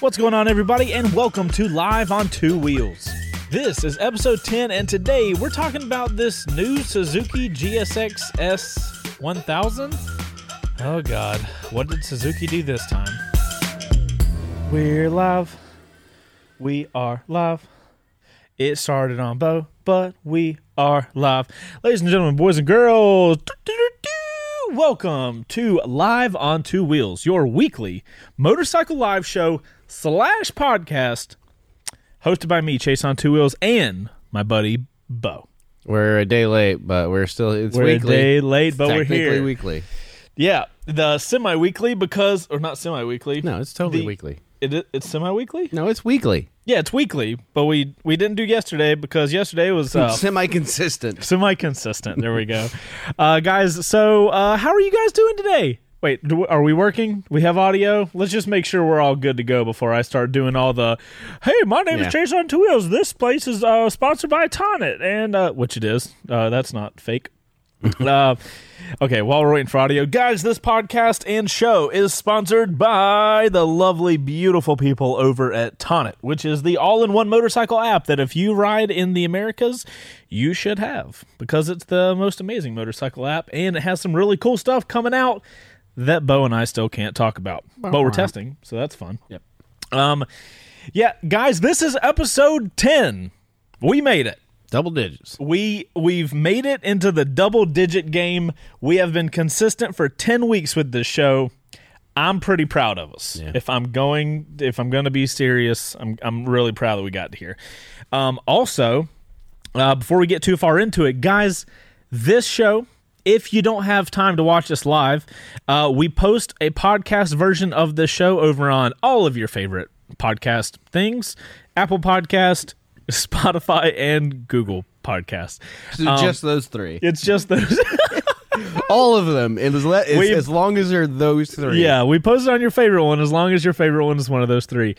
What's going on, everybody, and welcome to Live on Two Wheels. This is episode 10, and today we're talking about this new Suzuki GSX S 1000. Oh, God. What did Suzuki do this time? We're live. We are live. It started on Beau, but we are live. Ladies and gentlemen, boys and girls, welcome to Live on Two Wheels, your weekly motorcycle live show slash podcast hosted by me, Chase on Two Wheels, and my buddy Beau. We're a day late, but we're still it's We're weekly. a day late, but we're here. weekly. Yeah, the semi-weekly because, or not semi-weekly. No, it's totally The- weekly. It, it's semi-weekly. No, it's weekly. Yeah, it's weekly, but we we didn't do yesterday because yesterday was uh, Semi consistent. semi consistent. There we go, uh, guys. So, uh, how are you guys doing today? Wait, do, are we working? We have audio. Let's just make sure we're all good to go before I start doing all the. Hey, my name Yeah. is Chase on Two Wheels. This place is uh, sponsored by Tonit, and uh, which it is. Uh, that's not fake. uh, okay, while we're waiting for audio, guys, this podcast and show is sponsored by the lovely, beautiful people over at Tonit, which is the all in one motorcycle app that if you ride in the Americas, you should have because it's the most amazing motorcycle app and it has some really cool stuff coming out that Beau and I still can't talk about. But we're testing, so that's fun. Yep. Um, yeah, guys, this is episode 10. We made it Double digits. we we've made it into the double digit game. We have been consistent for 10 weeks with this show. I'm pretty proud of us. Yeah. If I'm going if I'm going to be serious, I'm I'm really proud that we got here. Um also, uh, before we get too far into it, guys, this show if you don't have time to watch us live, uh, we post a podcast version of the show over on all of your favorite podcast things Apple Podcast, Spotify, and Google Podcasts. So um, just those three. It's just those. All of them. It was le- We've- as long as they're those three. yeah, we posted on your favorite one as long as your favorite one is one of those three.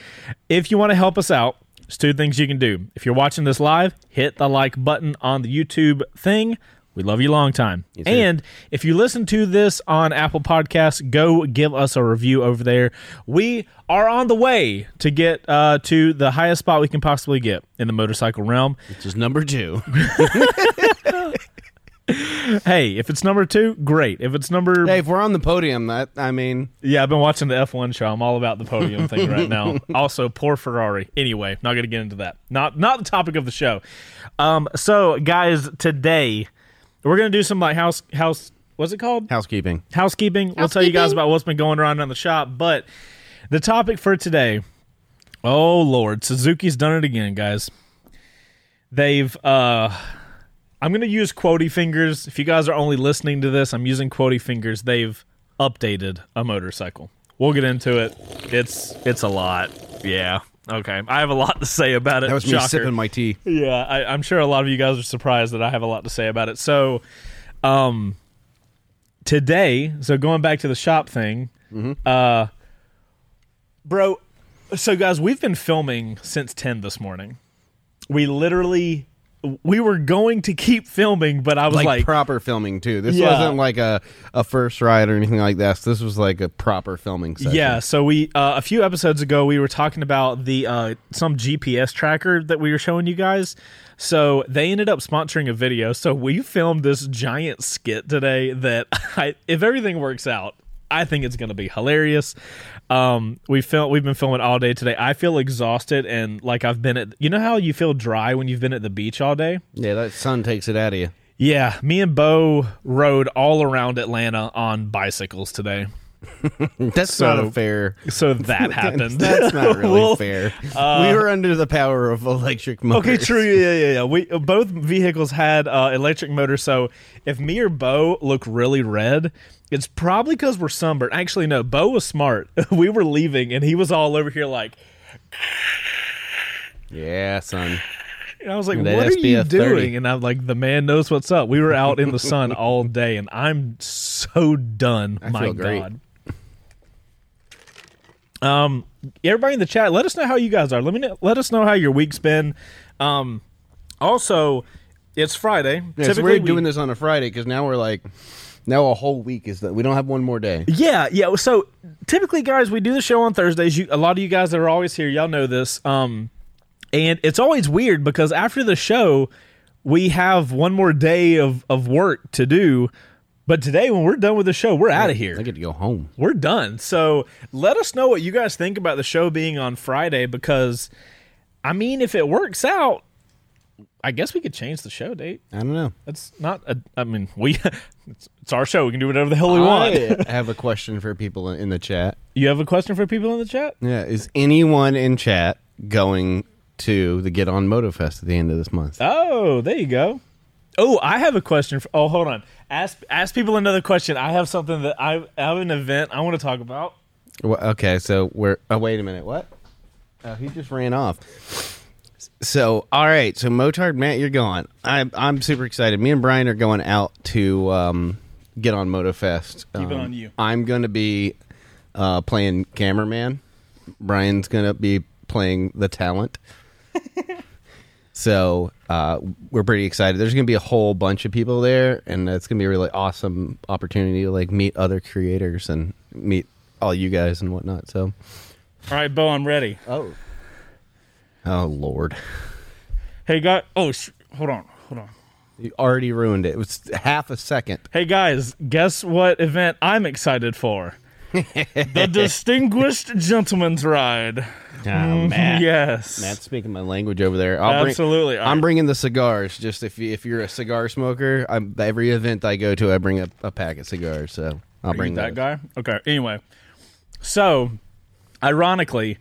If you want to help us out, there's two things you can do. If you're watching this live, hit the like button on the YouTube thing. We love you long time. too. And if you listen to this on Apple Podcasts, go give us a review over there. We are on the way to get uh, to the highest spot we can possibly get in the motorcycle realm. Which is number two. Hey, if it's number two, great. If it's number hey, if we're on the podium, that I mean Yeah, I've been watching the F1 show. I'm all about the podium thing right now. Also, poor Ferrari. Anyway, not going to get into that. Not not the topic of the show. Um, so guys, today we're going to do some like house house. What's it called? housekeeping. Housekeeping. We'll tell you guys about what's been going on in the shop. But the topic for today. Oh Lord, Suzuki's done it again, guys. They've. uh I'm going to use quotey fingers. If you guys are only listening to this, I'm using quotey fingers. They've updated a motorcycle. We'll get into it. It's it's a lot. Yeah. Okay. I have a lot to say about it. That was me sipping my tea. Yeah, I, I'm sure a lot of you guys are surprised that I have a lot to say about it. So, um, today, so going back to the shop thing, uh, bro. So, guys, we've been filming since ten this morning. We literally, we were going to keep filming, but I was Like, like, proper filming too. This Yeah. wasn't like a, a first ride or anything like that. This was like a proper filming session. Yeah, so we uh, a few episodes ago we were talking about the uh, some GPS tracker that we were showing you guys. So they ended up sponsoring a video. So we filmed this giant skit today that I, if everything works out, I think it's going to be hilarious. Um, we film we've been filming all day today. I feel exhausted and like I've been at you know how you feel dry when you've been at the beach all day? Yeah, that sun takes it out of you. Yeah, me and Beau rode all around Atlanta on bicycles today. That's So- not a fair. So that happened. That's not really Well, fair. we were under the power of electric motors. Okay, true. Yeah, yeah, yeah. We both vehicles had uh, electric motors, so if me or Beau look really red, it's probably because we're sunburned. Actually, no. Beau was smart. we were leaving, and he was all over here like, Yeah, son. and I was like, That "What are you SPF 30. doing?" And I'm like, "The man knows what's up." We were out in the sun all day, and I'm so done. I My. God. Um, everybody in the chat, let us know how you guys are. Let me know, let us know how your week's been. Um, also, it's Friday. Yeah, it's Typically, weird we- doing this on a Friday because now we're like Now a whole week is that we don't have one more day. Yeah, yeah. So typically, guys, we do the show on Thursdays. You, a lot of you guys that are always here, y'all know this. Um, and it's always weird because after the show, we have one more day of of work to do. But today, when we're done with the show, we're out of here. I get to go home. We're done. So let us know what you guys think about the show being on Friday because, I mean, if it works out, I guess we could change the show date. I don't know. That's not. A, I mean, we. It's, it's our show. We can do whatever the hell we want. I have a question for people in the chat. You have a question for people in the chat? Yeah, is anyone in chat going to the Get On MotoFest at the end of this month? Oh, there you go. Oh, I have a question. For, oh, hold on. Ask ask people another question. I have something that I, I have an event I want to talk about. Well, okay, so we're. Oh, wait a minute. What? Oh, he just ran off. So, all right. So, Motard, Matt, you're going. I'm I'm super excited. Me and Brian are going out to um, get on MotoFest. Keep it Um, on you. I'm going to be uh, playing cameraman. Brian's going to be playing the talent. so, uh, we're pretty excited. There's going to be a whole bunch of people there, and it's going to be a really awesome opportunity to like meet other creators and meet all you guys and whatnot. So, All right, Beau, I'm ready. oh, oh Lord. Hey, guys. Oh, sh- hold on. Hold on. You already ruined it. It was half a second. Hey, guys. Guess what event I'm excited for? the Distinguished Gentleman's Ride. Ah, mm-hmm. Oh, Matt. Yes. Matt's speaking my language over there. I'll Absolutely. Bring, I'm bringing the cigars. Just if you, if you're a cigar smoker, I'm, every event I go to, I bring a, a pack of cigars. So I'll Are bring you that those. guy. Okay. Anyway, so ironically,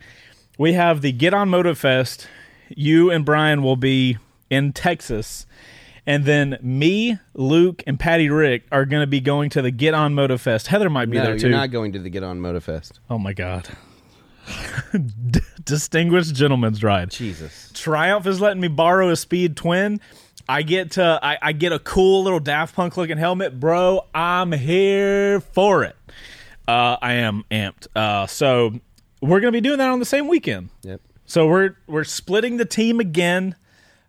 we have the Get On Moto Fest. You and Brian will be in Texas, and then me, Luke, and Patty Rick are going to be going to the Get On Moto Fest. Heather might be No, there you're too. not going to the Get On Moto Fest. oh my god. Distinguished gentleman's ride. Jesus. Triumph is letting me borrow a Speed Twin. I get to I, I get a cool little Daft Punk looking helmet, bro. I'm here for it. Uh, I am amped. Uh, so we're gonna be doing that on the same weekend. Yep. So we're we're splitting the team again.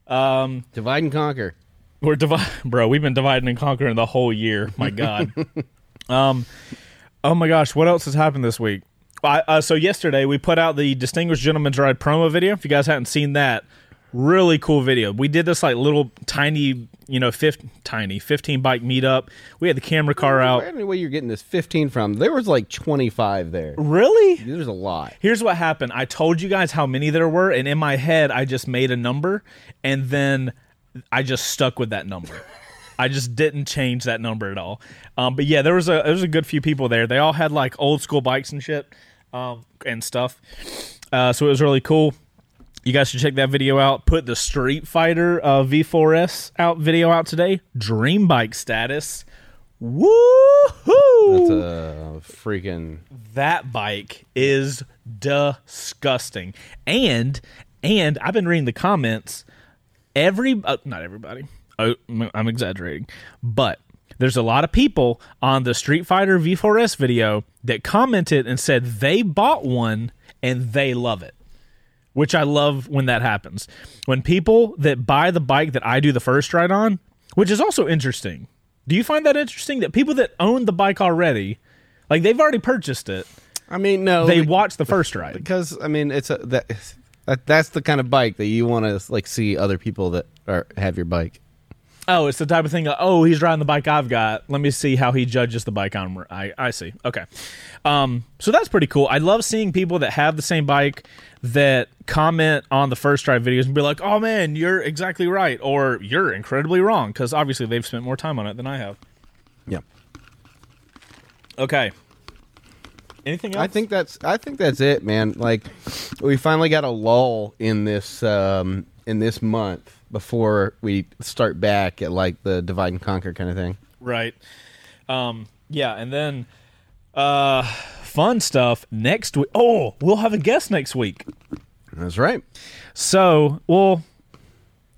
Um, Divide and conquer. we're divi- bro. We've been dividing and conquering the whole year. My God. um, oh my gosh, what else has happened this week? Uh, so yesterday we put out the Distinguished Gentleman's Ride promo video. If you guys hadn't seen that, really cool video. We did this like little tiny, you know, fifth tiny fifteen bike meetup. We had the camera car I out. know where you're getting this 15 from. There was like 25 there. Really? There's a lot. Here's what happened. I told you guys how many there were, and in my head, I just made a number, and then I just stuck with that number. I just didn't change that number at all. Um, but yeah, there was a there was a good few people there. They all had like old school bikes and shit um, and stuff. Uh, so it was really cool. You guys should check that video out. Put the Street Fighter uh, V4S out video out today. Dream bike status. Woohoo! That's a freaking. that bike is disgusting and and i've been reading the comments every uh, not everybody oh, i'm exaggerating but there's a lot of people on the street fighter v4s video that commented and said they bought one and they love it which i love when that happens when people that buy the bike that i do the first ride on which is also interesting do you find that interesting that people that own the bike already like they've already purchased it I mean, no. they watch the first ride. because I mean, it's a that, that that's the kind of bike that you want to like see other people that are have your bike. Oh, it's the type of thing. Like, oh, he's riding the bike I've got. Let me see how he judges the bike I'm. I I see. Okay, um, so that's pretty cool. I love seeing people that have the same bike that comment on the first ride videos and be like, "Oh man, you're exactly right," or "You're incredibly wrong," because obviously they've spent more time on it than I have. Yeah. Okay. Anything else? I think that's I think that's it, man. Like we finally got a lull in this um in this month before we start back at like the divide and conquer kind of thing. Right. Um, yeah, and then uh fun stuff next week. Oh, we'll have a guest next week. That's right. So, well,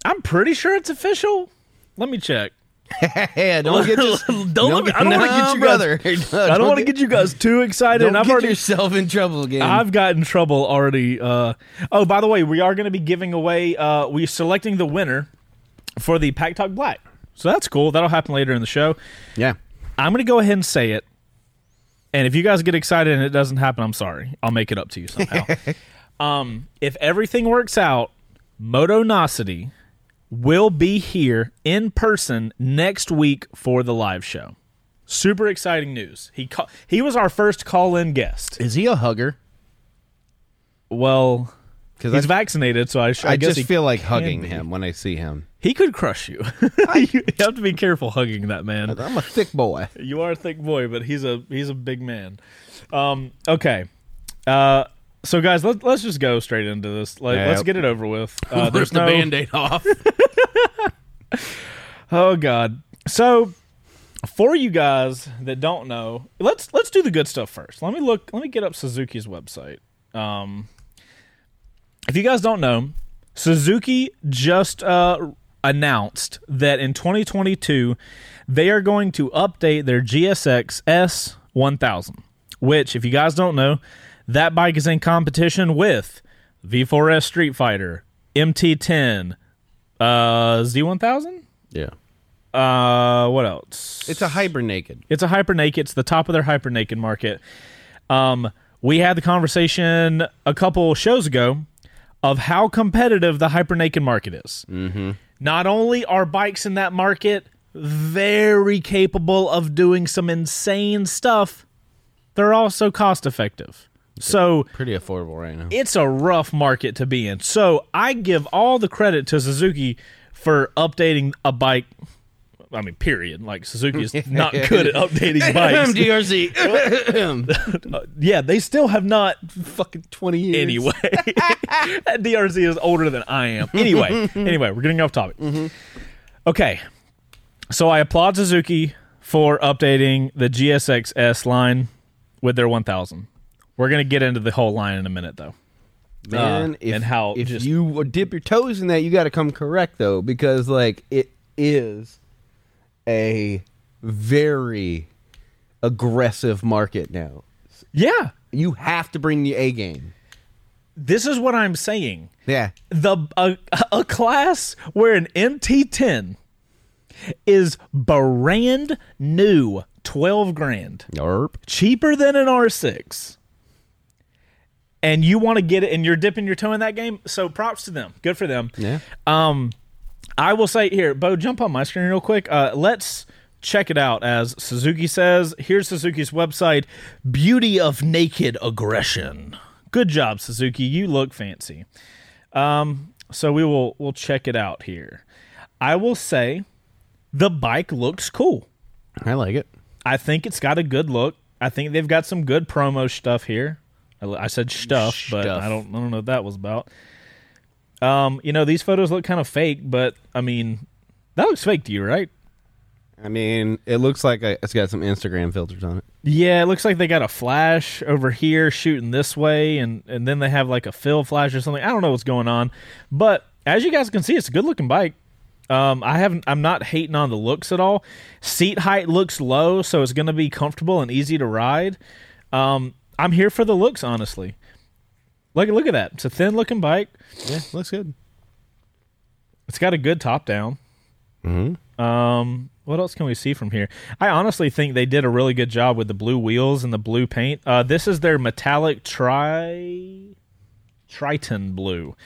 I'm pretty sure it's official. Let me check. hey, don't get just, Don't me- I don't wanna get you guys- brother. I don't want to get you guys too excited. Don't I've get already yourself in trouble again. I've got in trouble already. Uh, oh, by the way, we are going to be giving away. Uh, we're selecting the winner for the Pack Talk Black. So that's cool. That'll happen later in the show. yeah. I'm going to go ahead and say it. And if you guys get excited and it doesn't happen, I'm sorry. I'll make it up to you somehow. um, if everything works out, Motonosity will be here in person next week for the live show. Super exciting news. He he was our first call-in guest. Is he a hugger? Well, Because he's vaccinated, so I, sh- I, I just feel like hugging be. him when I see him. He could crush you. you have to be careful hugging that man. I'm a thick boy. You are a thick boy, but he's a he's a big man. Um, okay. Uh, so guys, let, let's just go straight into this. Let, Yeah. Let's get it over with. Uh, there's no band-aid off. Oh God. So for you guys that don't know, let's let's do the good stuff first. Let me look. Let me get up Suzuki's website. Um, if you guys don't know, Suzuki just uh, announced that in 2022 they are going to update their GSX S 1000. Which, if you guys don't know, that bike is in competition with V4S Street Fighter, MT10, uh, Z1000. yeah. Uh, what else? It's a hyper naked. It's a hyper naked. It's the top of their hyper naked market. Um, we had the conversation a couple shows ago of how competitive the hyper naked market is. Mm-hmm. Not only are bikes in that market very capable of doing some insane stuff, they're also cost effective. So Pretty affordable right now. it's a rough market to be in. So I give all the credit to Suzuki for updating a bike. I mean, period. Like Suzuki is not good at updating bikes. DRZ. Uh, yeah, they still have not. Fucking 20 years. Anyway, that DRZ is older than I am. Anyway, anyway, we're getting off topic. Mm-hmm. Okay, so I applaud Suzuki for updating the GSX S line with their 1000. We're gonna get into the whole line in a minute, though. Man, Uh, if, and how if just- you dip your toes in that, you got to come correct though, because like it is a very aggressive market now. Yeah, You have to bring the A game. this is what I'm saying. Yeah, the a, a class where an MT10 is brand new, twelve grand, Yarp. cheaper than an R6, and you want to get it, and you're dipping your toe in that game. So props to them. Good for them. Yeah. Um, I will say here, Beau, jump on my screen real quick. Uh, let's check it out. As Suzuki says, here's Suzuki's website: Beauty of Naked Aggression. Good job, Suzuki. You look fancy. Um, so we will we'll check it out here. I will say, the bike looks cool. I like it. I think it's got a good look. I think they've got some good promo stuff here. I, I said stuff, but Stuff. I don't I don't know what that was about. Um, you know, these photos look kind of fake, but I mean, that looks fake to you, right? I mean, it looks like I, it's got some Instagram filters on it. Yeah, it looks like they got a flash over here shooting this way, and and then they have like a fill flash or something. I don't know what's going on, but as you guys can see, it's a good looking bike. Um, I haven't. I'm not hating on the looks at all. Seat height looks low, so it's going to be comfortable and easy to ride. Um, I'm here for the looks, honestly. Look, look at that. It's a thin looking bike. Yeah, looks good. It's got a good top down. Mm-hmm. Um, what else can we see from here? I honestly think they did a really good job with the blue wheels and the blue paint. Uh, this is their metallic tri Triton blue.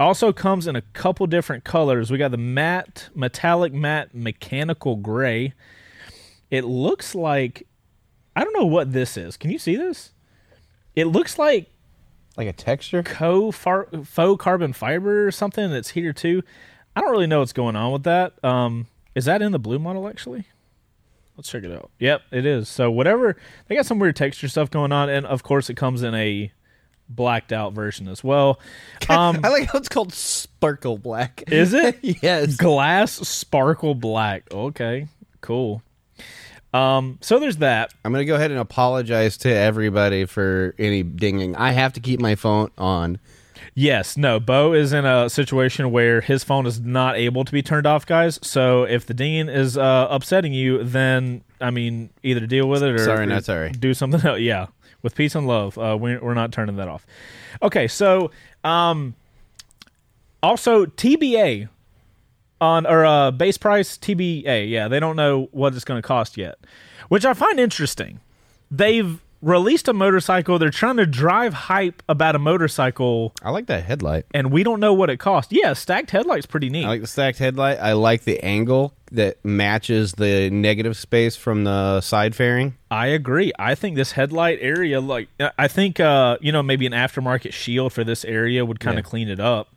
Also comes in a couple different colors. We got the matte, metallic matte, mechanical gray. It looks like I don't know what this is. Can you see this? It looks like Like a texture. co faux carbon fiber or something that's here too. I don't really know what's going on with that. Um, is that in the blue model actually? Let's check it out. Yep, it is. So whatever they got some weird texture stuff going on, and of course it comes in a blacked out version as well. Um, I like how it's called sparkle black. is it yes. glass sparkle black? Okay, cool. Um, so there's that. I'm gonna go ahead and apologize to everybody for any dinging. I have to keep my phone on. Yes, no. Beau is in a situation where his phone is not able to be turned off, guys. So if the dinging is uh, upsetting you, then I mean, either deal with it or Sorry, not sorry. Do something else. Yeah, with peace and love. Uh, we're we're not turning that off. Okay, so um, also TBA on or uh, base price TBA. Yeah, they don't know what it's going to cost yet. which I find interesting. They've released a motorcycle. They're trying to drive hype about a motorcycle, I like that headlight. and we don't know what it costs. Yeah, stacked headlight's pretty neat. I like the stacked headlight. I like the angle that matches the negative space from the side fairing. I agree. I think this headlight area, like, I think, uh, you know, maybe an aftermarket shield for this area would kind of Yeah. clean it up.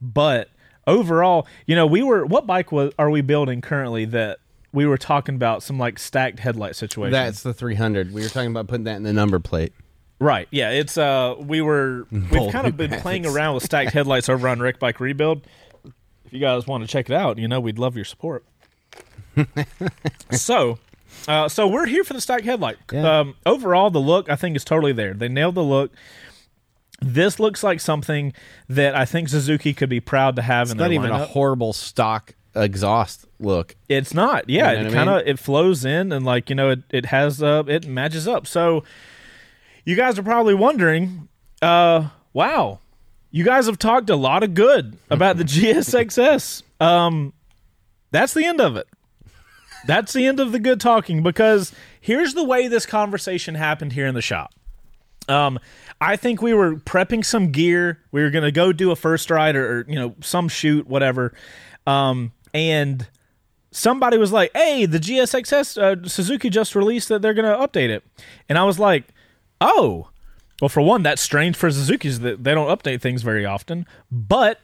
But overall, you know, we were, what bike was, are we building currently that we were talking about some like stacked headlight situation? That's the 300. We were talking about putting that in the number plate. right. Yeah. It's, uh, we were, we've kind of been playing around with stacked headlights over on Rick Bike Rebuild. If you guys want to check it out, you know, we'd love your support. so, uh, so we're here for the stacked headlight. Yeah. Um, overall, the look I think is totally there. They nailed the look. This looks like something that I think Suzuki could be proud to have in It's their not even a horrible stock exhaust look. It's not. Yeah, You know it kind of mean? it flows in and like you know it it has uh it matches up. So you guys are probably wondering, uh, wow, you guys have talked a lot of good about the GSXS. Um, that's the end of it. That's the end of the good talking because here's the way this conversation happened here in the shop. Um, I think we were prepping some gear. We were gonna go do a first ride or, or you know some shoot, whatever. Um, and somebody was like, "Hey, the GSXS uh, Suzuki just released that they're gonna update it," and I was like, "Oh." Well, for one, that's strange for Suzuki's that they don't update things very often. But,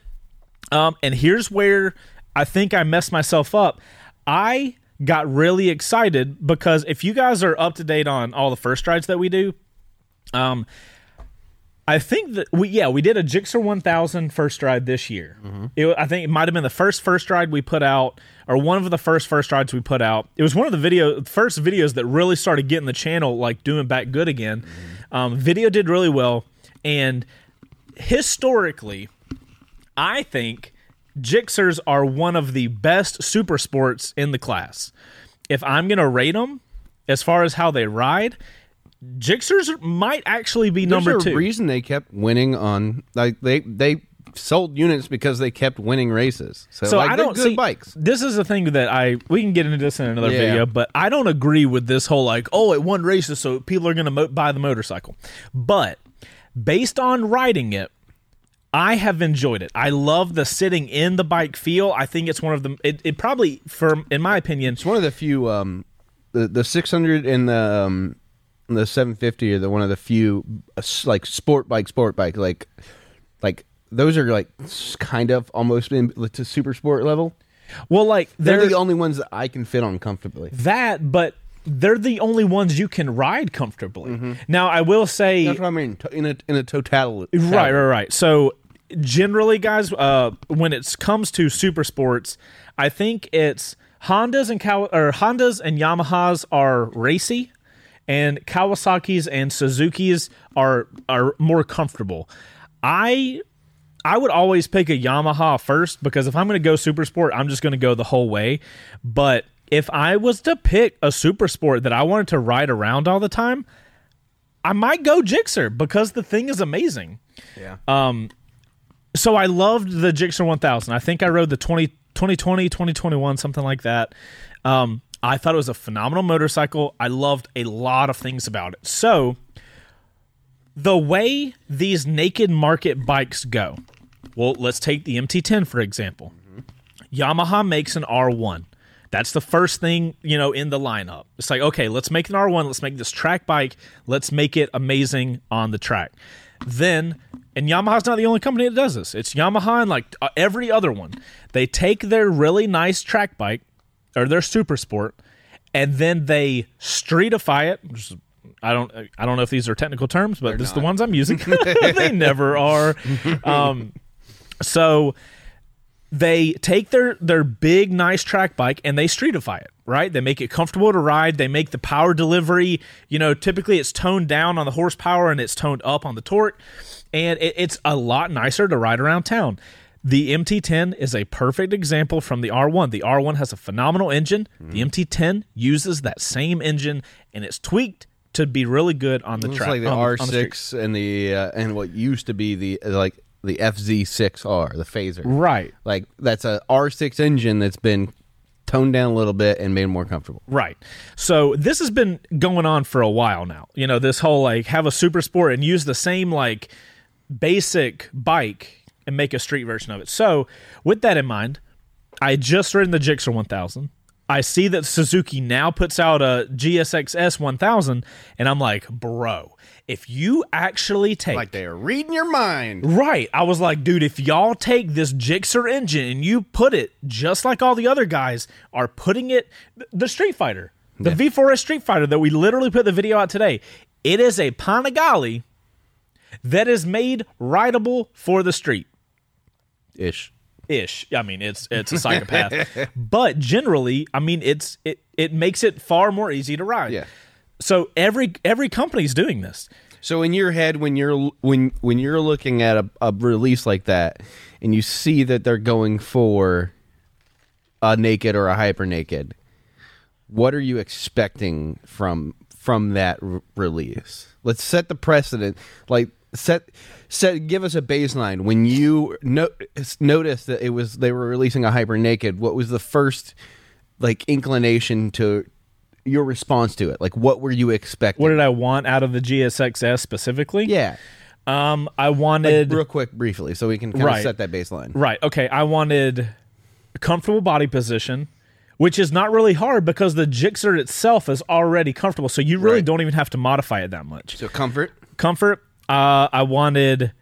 um, and here's where I think I messed myself up. I got really excited because if you guys are up to date on all the first rides that we do, um, I think that we yeah we did a Gixxer 1000 first ride this year. It, I think it might have been the first first ride we put out, or one of the first first rides we put out. It was one of the video first videos that really started getting the channel like doing back good again. Um, video did really well, and historically, I think Gixxers are one of the best super sports in the class. If I'm gonna rate them as far as how they ride, Gixxers might actually be number There's a two. reason they kept winning on like they they sold units because they kept winning races. So, So like, I don't good see bikes. This is a thing that I we can get into this in another Yeah. video, but I don't agree with this whole like oh it won races so people are going to mo- buy the motorcycle. But based on riding it, I have enjoyed it. I love the sitting in the bike feel. I think it's one of the it, it probably for in my opinion It's one of the few um the the 600 and the um the 750 are the one of the few uh, like sport bike sport bike like like those are like kind of almost in to super sport level. well like They're, they're the only ones that I can fit on comfortably. that but they're the only ones you can ride comfortably. Now I will say Mm-hmm. That's what I mean in a in a total Right, right, right. So generally, guys, uh, when it comes to super sports, I think it's Hondas and Kawa- or Hondas and Yamahas are racy, and Kawasaki's and Suzuki's are are more comfortable. I I would always pick a Yamaha first because if I'm going to go super sport, I'm just going to go the whole way. But if I was to pick a super sport that I wanted to ride around all the time, I might go Gixxer because the thing is amazing. Yeah. Um So I loved the Gixxer 1000. I think I rode the 20, 2020, 2021, something like that. Um, I thought it was a phenomenal motorcycle. I loved a lot of things about it. So the way these naked market bikes go, well, let's take the MT10 for example. Yamaha makes an R1. That's the first thing, you know, in the lineup. It's like, okay, let's make an R1. Let's make this track bike. Let's make it amazing on the track. Then, and Yamaha's not the only company that does this. It's Yamaha and like uh, every other one. They take their really nice track bike or their super sport and then they streetify it. Is, I don't, I don't know if these are technical terms, but this is the ones I'm using. they never are. Um, so they take their their big nice track bike and they streetify it right they make it comfortable to ride they make the power delivery you know typically it's toned down on the horsepower and it's toned up on the torque and it, it's a lot nicer to ride around town the mt10 is a perfect example from the r1 the r1 has a phenomenal engine the mt10 uses that same engine and it's tweaked to be really good on the It's track like the on- on the. R6 and the uh, and what used to be the like the FZ6R, the Fazer. right Like that's a R6 engine that's been toned down a little bit and made more comfortable. Right. So this has been going on for a while now. You know, this whole like have a super sport and use the same like basic bike and make a street version of it. So with that in mind, I just ridden the Gixxer 1000. I see that Suzuki now puts out a GSX-S 1000 and I'm like, bro, if you actually take Like they are reading your mind. Right. I was like, dude, if y'all take this Gixxer engine and you put it just like all the other guys are putting it, the Street Fighter, the V4S Street Fighter that we literally put the video out today, it is a Panigale that is made rideable for the street Ish. ish. I mean, it's it's a psychopath, but generally, I mean, it's it it makes it far more easy to ride. Yeah. So every every company's doing this. So in your head, when you're when when you're looking at a, a release like that, and you see that they're going for a naked or a hyper naked, what are you expecting from from that r- release? Let's set the precedent. Like set set give us a baseline. When you no, noticed that it was they were releasing a hyper naked, what was the first like inclination to your response to it? Like what were you expecting? What did I want out of the GSX-S specifically? yeah. Um, I wanted real quick briefly so we can kind Right. of set that baseline right. Okay, I wanted a comfortable body position, which is not really hard because the Gixxer itself is already comfortable, so you really Right. don't even have to modify it that much. so comfort Comfort. Uh, I wanted.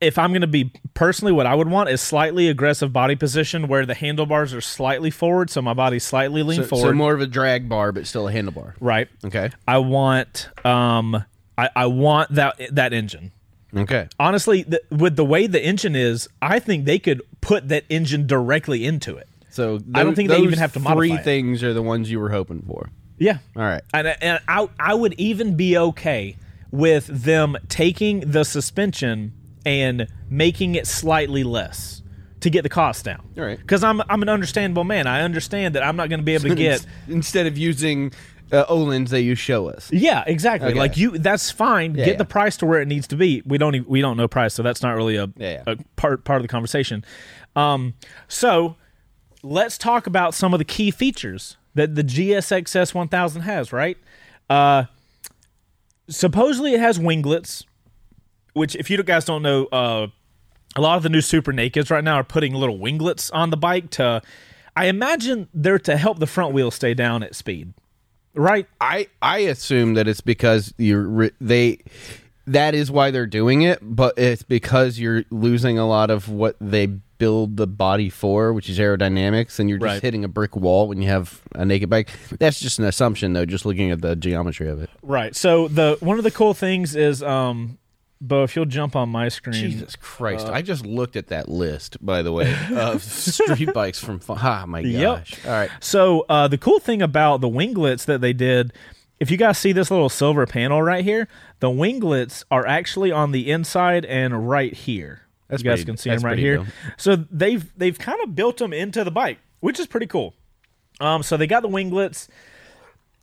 If I'm going to be personally, what I would want is slightly aggressive body position where the handlebars are slightly forward, so my body's slightly lean so, forward. so more of a drag bar but still a handlebar right. okay I want. Um. I, I want that that engine. okay honestly, th- with the way the engine is, I think they could put that engine directly into it. so I don't think they even have to three modify it. things are the ones you were hoping for Yeah, all right and and I I would even be okay with them taking the suspension and making it slightly less to get the cost down. All right. because I'm I'm an understandable man. I understand that I'm not going to be able to get. instead of using uh, Öhlins that you show us Yeah, exactly. Okay. Like you, that's fine. Yeah, Get yeah. the price to where it needs to be. We don't, we don't know price, so that's not really a, yeah. a part part of the conversation. Um, so let's talk about some of the key features that the GSX-S 1000 has. Right. Uh, supposedly it has winglets, which if you guys don't know, uh, a lot of the new Super Nakeds right now are putting little winglets on the bike to. I imagine they're to help the front wheel stay down at speed. Right. I I assume that it's because re- they that is why they're doing it, but it's because you're losing a lot of what they build the body for, which is aerodynamics, and you're just Right. hitting a brick wall when you have a naked bike. That's just an assumption, though. Just looking at the geometry of it. Right. So the one of the cool things is, um, Beau, if you'll jump on my screen, Jesus Christ! I just looked at that list, by the way, of street bikes from. Ah, my Yep. gosh! All right, So uh, the cool thing about the winglets that they did, if you guys see this little silver panel right here, the winglets are actually on the inside and right here. That's you guys pretty- can see them right here. dope. So they've they've kind of built them into the bike, which is pretty cool. Um, so they got the winglets,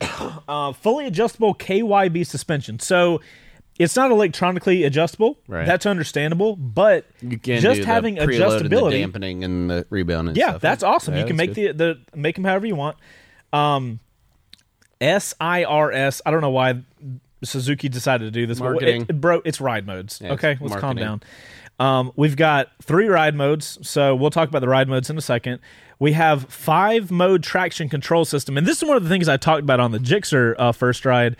uh, fully adjustable KYB suspension. So it's not electronically adjustable. Right. That's understandable, but just having preload and the adjustability dampening, and the rebound. And yeah, stuff. that's awesome. Yeah, you can make good. the the make them however you want. Um, S I R S. I don't know why Suzuki decided to do this, Marketing. but it, bro, it's ride modes. Yeah, okay, it's let's calm down. Um, we've got three ride modes, so we'll talk about the ride modes in a second. We have five mode traction control system, and this is one of the things I talked about on the Gixxer uh, first ride.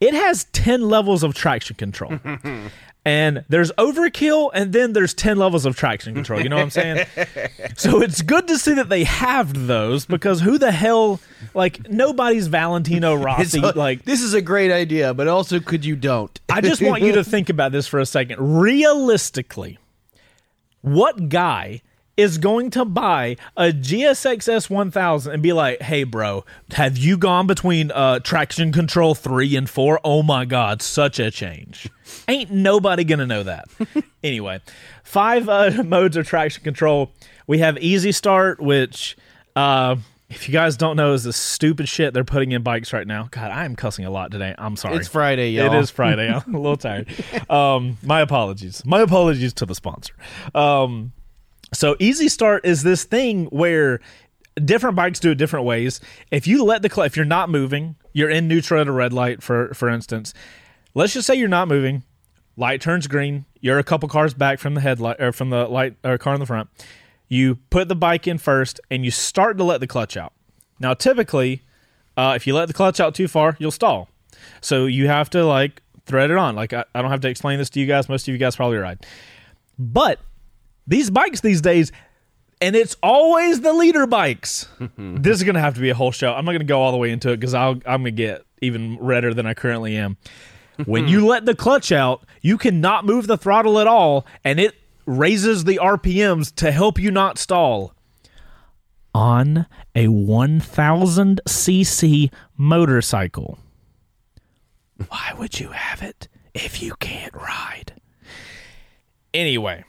It has ten levels of traction control. And there's overkill, and then there's 10 levels of traction control. You know what I'm saying? so it's good to see that they have those because who the hell, like, nobody's Valentino Rossi. It's like, this is a great idea, but also could you don't? I just want you to think about this for a second. Realistically, what guy is going to buy a GSX-S 1000 and be like, "Hey, bro, have you gone between uh, traction control three and four? Oh my God, such a change!" Ain't nobody gonna know that. anyway, five uh, modes of traction control. We have Easy Start, which. Uh, if you guys don't know, is the stupid shit they're putting in bikes right now. God, I am cussing a lot today. I'm sorry. It's Friday, y'all. It is Friday. I'm a little tired. Um, my apologies. My apologies to the sponsor. Um, so Easy Start is this thing where different bikes do it different ways. If you let the cl- if you're not moving, you're in neutral at a red light for for instance. Let's just say you're not moving. Light turns green. You're a couple cars back from the headlight or from the light or car in the front. You put the bike in first and you start to let the clutch out. Now, typically, uh, if you let the clutch out too far, you'll stall. So you have to like thread it on. Like I, I don't have to explain this to you guys. Most of you guys probably ride. But these bikes these days, and it's always the leader bikes. this is gonna have to be a whole show. I'm not gonna go all the way into it because I'm gonna get even redder than I currently am. when you let the clutch out, you cannot move the throttle at all, and it raises the RPMs to help you not stall. On a 1000 cc motorcycle. Why would you have it if you can't ride? Anyway,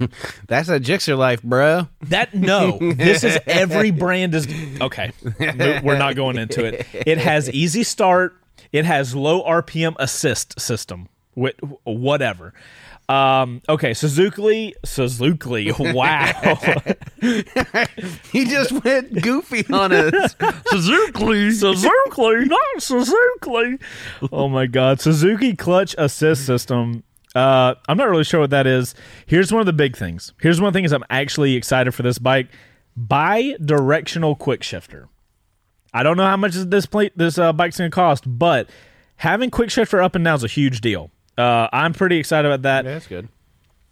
That's a Gixxer life, bro. that no, this is every brand is okay. We're not going into it. It has easy start. It has low RPM assist system. Wh- Whatever. Um, okay, Suzuki. Suzuki. Wow. He just went goofy on us. Suzuki, Suzuki, not Suzuki. Oh my God, Suzuki clutch assist system. Uh, I'm not really sure what that is. Here's one of the big things. Here's one of the things I'm actually excited for this bike: bi-directional quick shifter. I don't know how much this plate this uh, bike's gonna cost, but having quick shifter up and down is a huge deal. Uh, I'm pretty excited about that. That's good.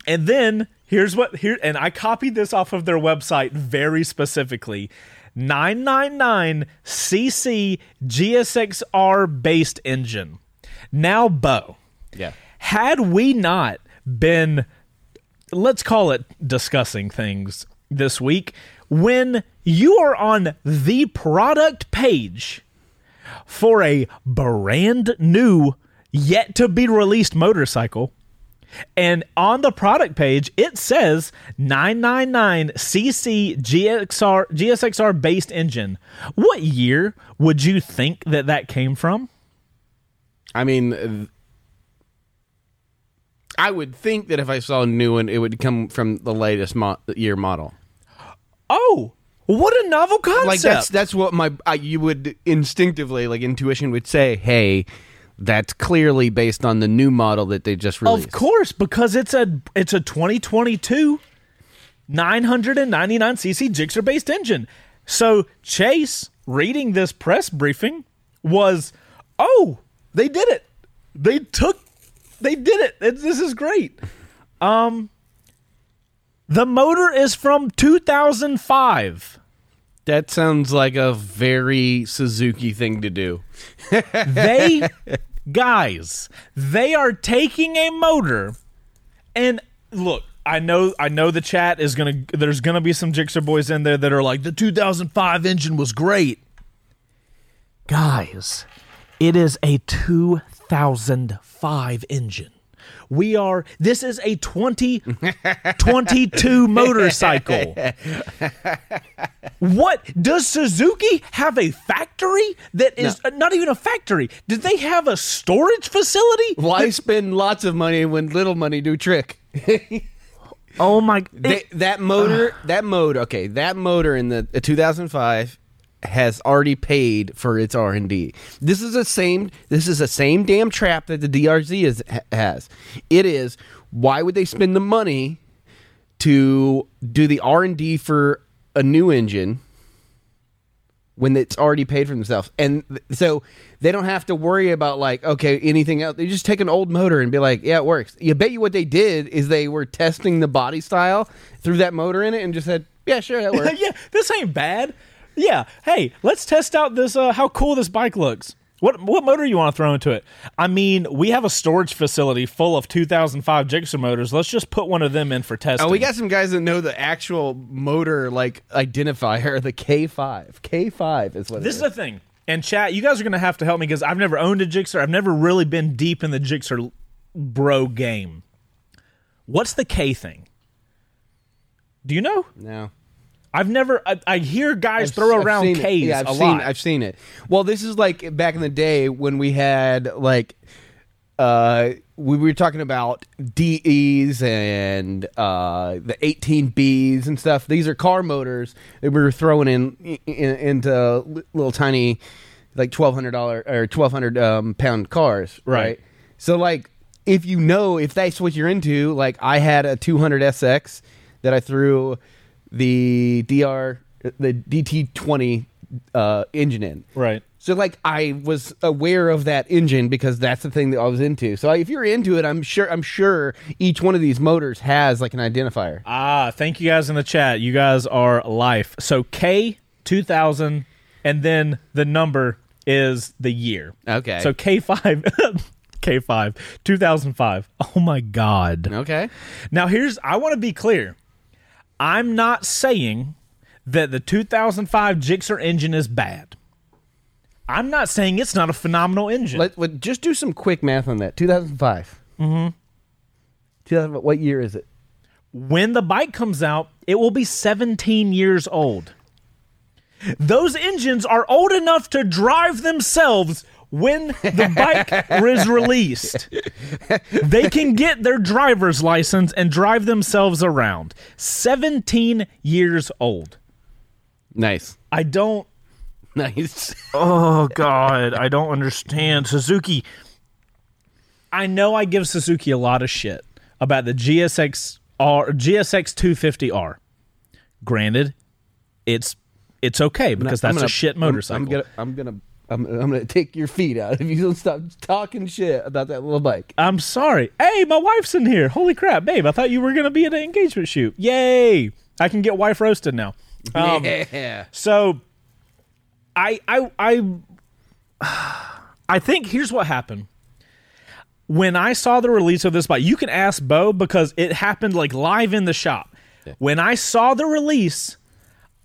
And then here's what here and I copied this off of their website very specifically. 999 cc GSXR based engine. Now, Beau, Yeah. Had we not been let's call it discussing things this week when you are on the product page for a brand new yet to be released motorcycle and on the product page it says 999 cc GXR GSXR based engine. What year would you think that that came from? I mean, I would think that if I saw a new one, it would come from the latest mo- year model. oh what a novel concept Like that's that's what my I, you would instinctively, like intuition would say. Hey, that's clearly based on the new model that they just released. Of course, because it's a it's a 2022 999 cc Gixxer based engine. So Chase reading this press briefing was, oh, they did it. They took, they did it. It's- this is great. Um, the motor is from 2005. That sounds like a very Suzuki thing to do. they guys they are taking a motor and look i know i know the chat is gonna there's gonna be some Gixxer boys in there that are like the 2005 engine was great guys it is a 2005 engine we are this is a 2022 motorcycle what does Suzuki have a factory that is uh, not even a factory? Did they have a storage facility? Why spend lots of money when little money do trick? Oh my! They, that motor, that motor, okay, that motor in the, the 2005 has already paid for its R and D. This is the same. This is the same damn trap that the DRZ is, has. It is. Why would they spend the money to do the R and D for a new engine when it's already paid for themselves? And so they don't have to worry about like okay anything else. They just take an old motor and be like, yeah, it works. You bet you what they did is they were testing the body style, threw that motor in it, and just said, yeah, sure, that works. yeah, this ain't bad. Yeah, hey, let's test out this. Uh, how cool this bike looks. What what motor you want to throw into it? I mean, we have a storage facility full of 2005 Gixxer motors. Let's just put one of them in for testing. Oh, we got some guys that know the actual motor like identifier, the K5. K5 is what This is it the thing. And chat, you guys are going to have to help me because I've never owned a Gixxer. I've never really been deep in the Gixxer bro game. What's the K thing? Do you know? No. I've never. I, I hear guys I've- throw I've around it. K's Yeah, I've a seen, lot. I've seen it. Well, this is like back in the day when we had like uh, we were talking about DEs and uh, the 18Bs and stuff. These are car motors that we were throwing in, in into little tiny, like twelve hundred dollar or twelve hundred um, pound cars, right? Right. So like, if you know if that's what you're into, like I had a 200 SX that I threw the DR the DT20 uh, engine in, Right. so like I was aware of that engine because that's the thing that I was into. So if you're into it, I'm sure I'm sure each one of these motors has like an identifier. Ah, thank you guys in the chat. You guys are life. So K two thousand, and then the number is the year. Okay. So K five, K five, two thousand five. Oh my god. Okay. Now here's I want to be clear. I'm not saying that the 2005 Gixxer engine is bad. I'm not saying it's not a phenomenal engine. Let, let just do some quick math on that. 2005. Mm-hmm. 2000, what year is it? when the bike comes out, it will be 17 years old. Those engines are old enough to drive themselves when the bike is released. They can get their driver's license and drive themselves around. 17 years old. Nice. I don't Nice. Oh god, I don't understand Suzuki. I know I give Suzuki a lot of shit about the GSX R GSX 250R. Granted, it's it's okay because I'm that's gonna- a shit I'm- motorcycle. I'm, gonna I'm gonna I'm, I'm gonna take your feet out if you don't stop talking shit about that little bike. I'm sorry. Hey, my wife's in here. Holy crap, babe! I thought you were gonna be at an engagement shoot. Yay! I can get wife roasted now. Um, yeah. So, I I I I think here's what happened. When I saw the release of this bike, you can ask Beau because it happened like live in the shop. When I saw the release,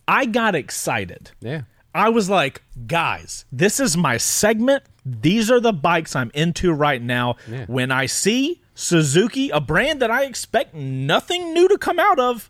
I got excited. Yeah. I was like, guys, this is my segment. These are the bikes I'm into right now. Yeah. When I see Suzuki, a brand that I expect nothing new to come out of,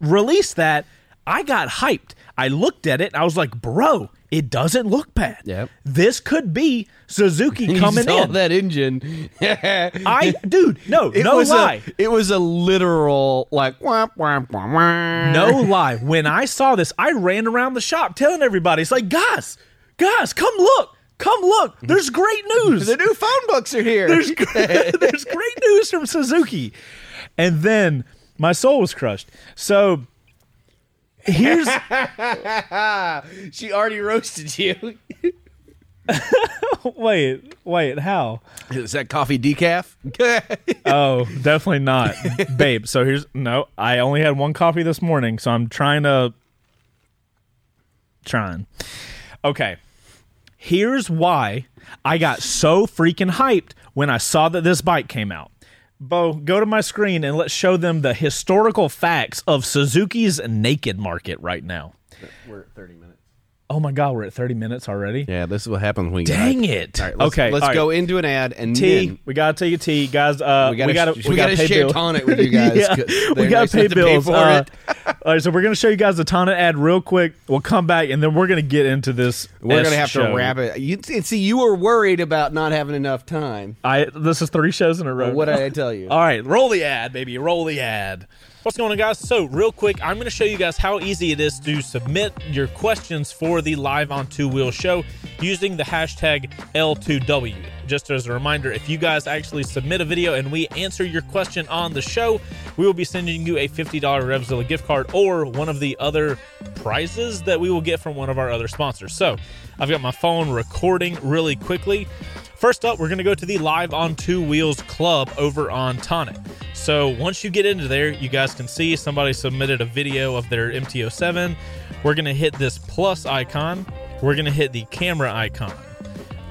release that, I got hyped. I looked at it. I was like, bro, it doesn't look bad. Yep. This could be Suzuki coming you saw in. that engine. I, dude, no, It no was lie. A, it was a literal like wah, wah, wah, wah. No lie. When I saw this, I ran around the shop telling everybody, it's like, guys, guys, come look. Come look. There's great news. The new phone books are here. There's, there's great news from Suzuki. And then my soul was crushed. So here's she already roasted you. wait, wait, how? Is that coffee decaf? Oh, definitely not. Babe, so here's no, I only had one coffee this morning, so I'm trying to trying. Okay. Here's why I got so freaking hyped when I saw that this bike came out. Beau, go to my screen and let's show them the historical facts of Suzuki's naked market right now. We're at 30 minutes. Oh my god, we're at 30 minutes already. Yeah, this is what happens when you Dang get it. All right, let's, okay, let's all right. go into an ad and T. then We gotta take a T, guys. Uh, we gotta, we gotta, we, gotta, pay share. Tonit with you guys. yeah, we gotta nice pay bills. for Uh, it. all right, so we're gonna show you guys the Tonit ad real quick. We'll come back and then we're gonna get into this. We're S gonna have show. to wrap it. You see, you were worried about not having enough time. I this is three shows in a row. What did I tell you? All right, roll the ad, baby. Roll the ad. What's going on, guys? So, real quick, I'm going to show you guys how easy it is to submit your questions for the Live on Two Wheel show using the hashtag L2W. Just as a reminder, if you guys actually submit a video and we answer your question on the show, we will be sending you a $50 Revzilla gift card or one of the other prizes that we will get from one of our other sponsors. So, I've got my phone recording really quickly. First up, we're going to go to the Live on Two Wheels Club over on Tonit. So once you get into there, you guys can see somebody submitted a video of their MT07. We're going to hit this plus icon. We're going to hit the camera icon.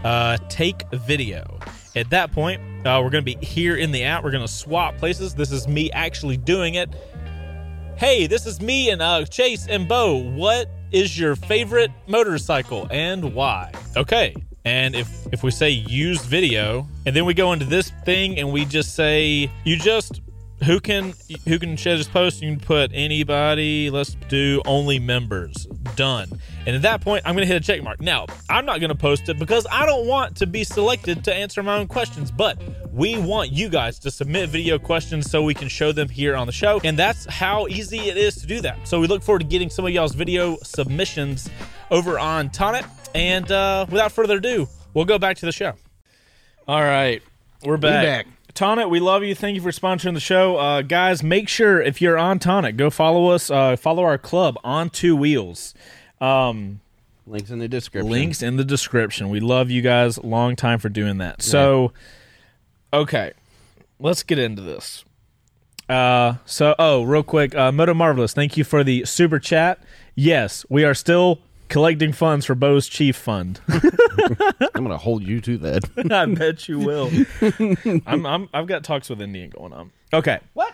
Uh, take video. At that point, uh, we're going to be here in the app. We're going to swap places. This is me actually doing it. Hey, this is me and uh, Chase and Beau. What is your favorite motorcycle and why? Okay. And if if we say use video, and then we go into this thing and we just say you just who can who can share this post? You can put anybody. Let's do only members. Done. And at that point, I'm going to hit a check mark. Now, I'm not going to post it because I don't want to be selected to answer my own questions, but we want you guys to submit video questions so we can show them here on the show. And that's how easy it is to do that. So we look forward to getting some of y'all's video submissions over on Tonit. And uh, without further ado, we'll go back to the show. All right, we're back. back. Tonit, we love you. Thank you for sponsoring the show. Uh, guys, make sure if you're on Tonit, go follow us. Uh, follow our club on Two Wheels. Um, Links in the description. links in the description. We love you guys. Long time for doing that. So, okay, let's get into this. Uh, so oh, real quick, uh, Moto Marvelous, thank you for the super chat. Yes, we are still collecting funds for Beau's Chief Fund. I'm gonna hold you to that. I bet you will. I'm, I'm I've got talks with Indian going on. Okay. what?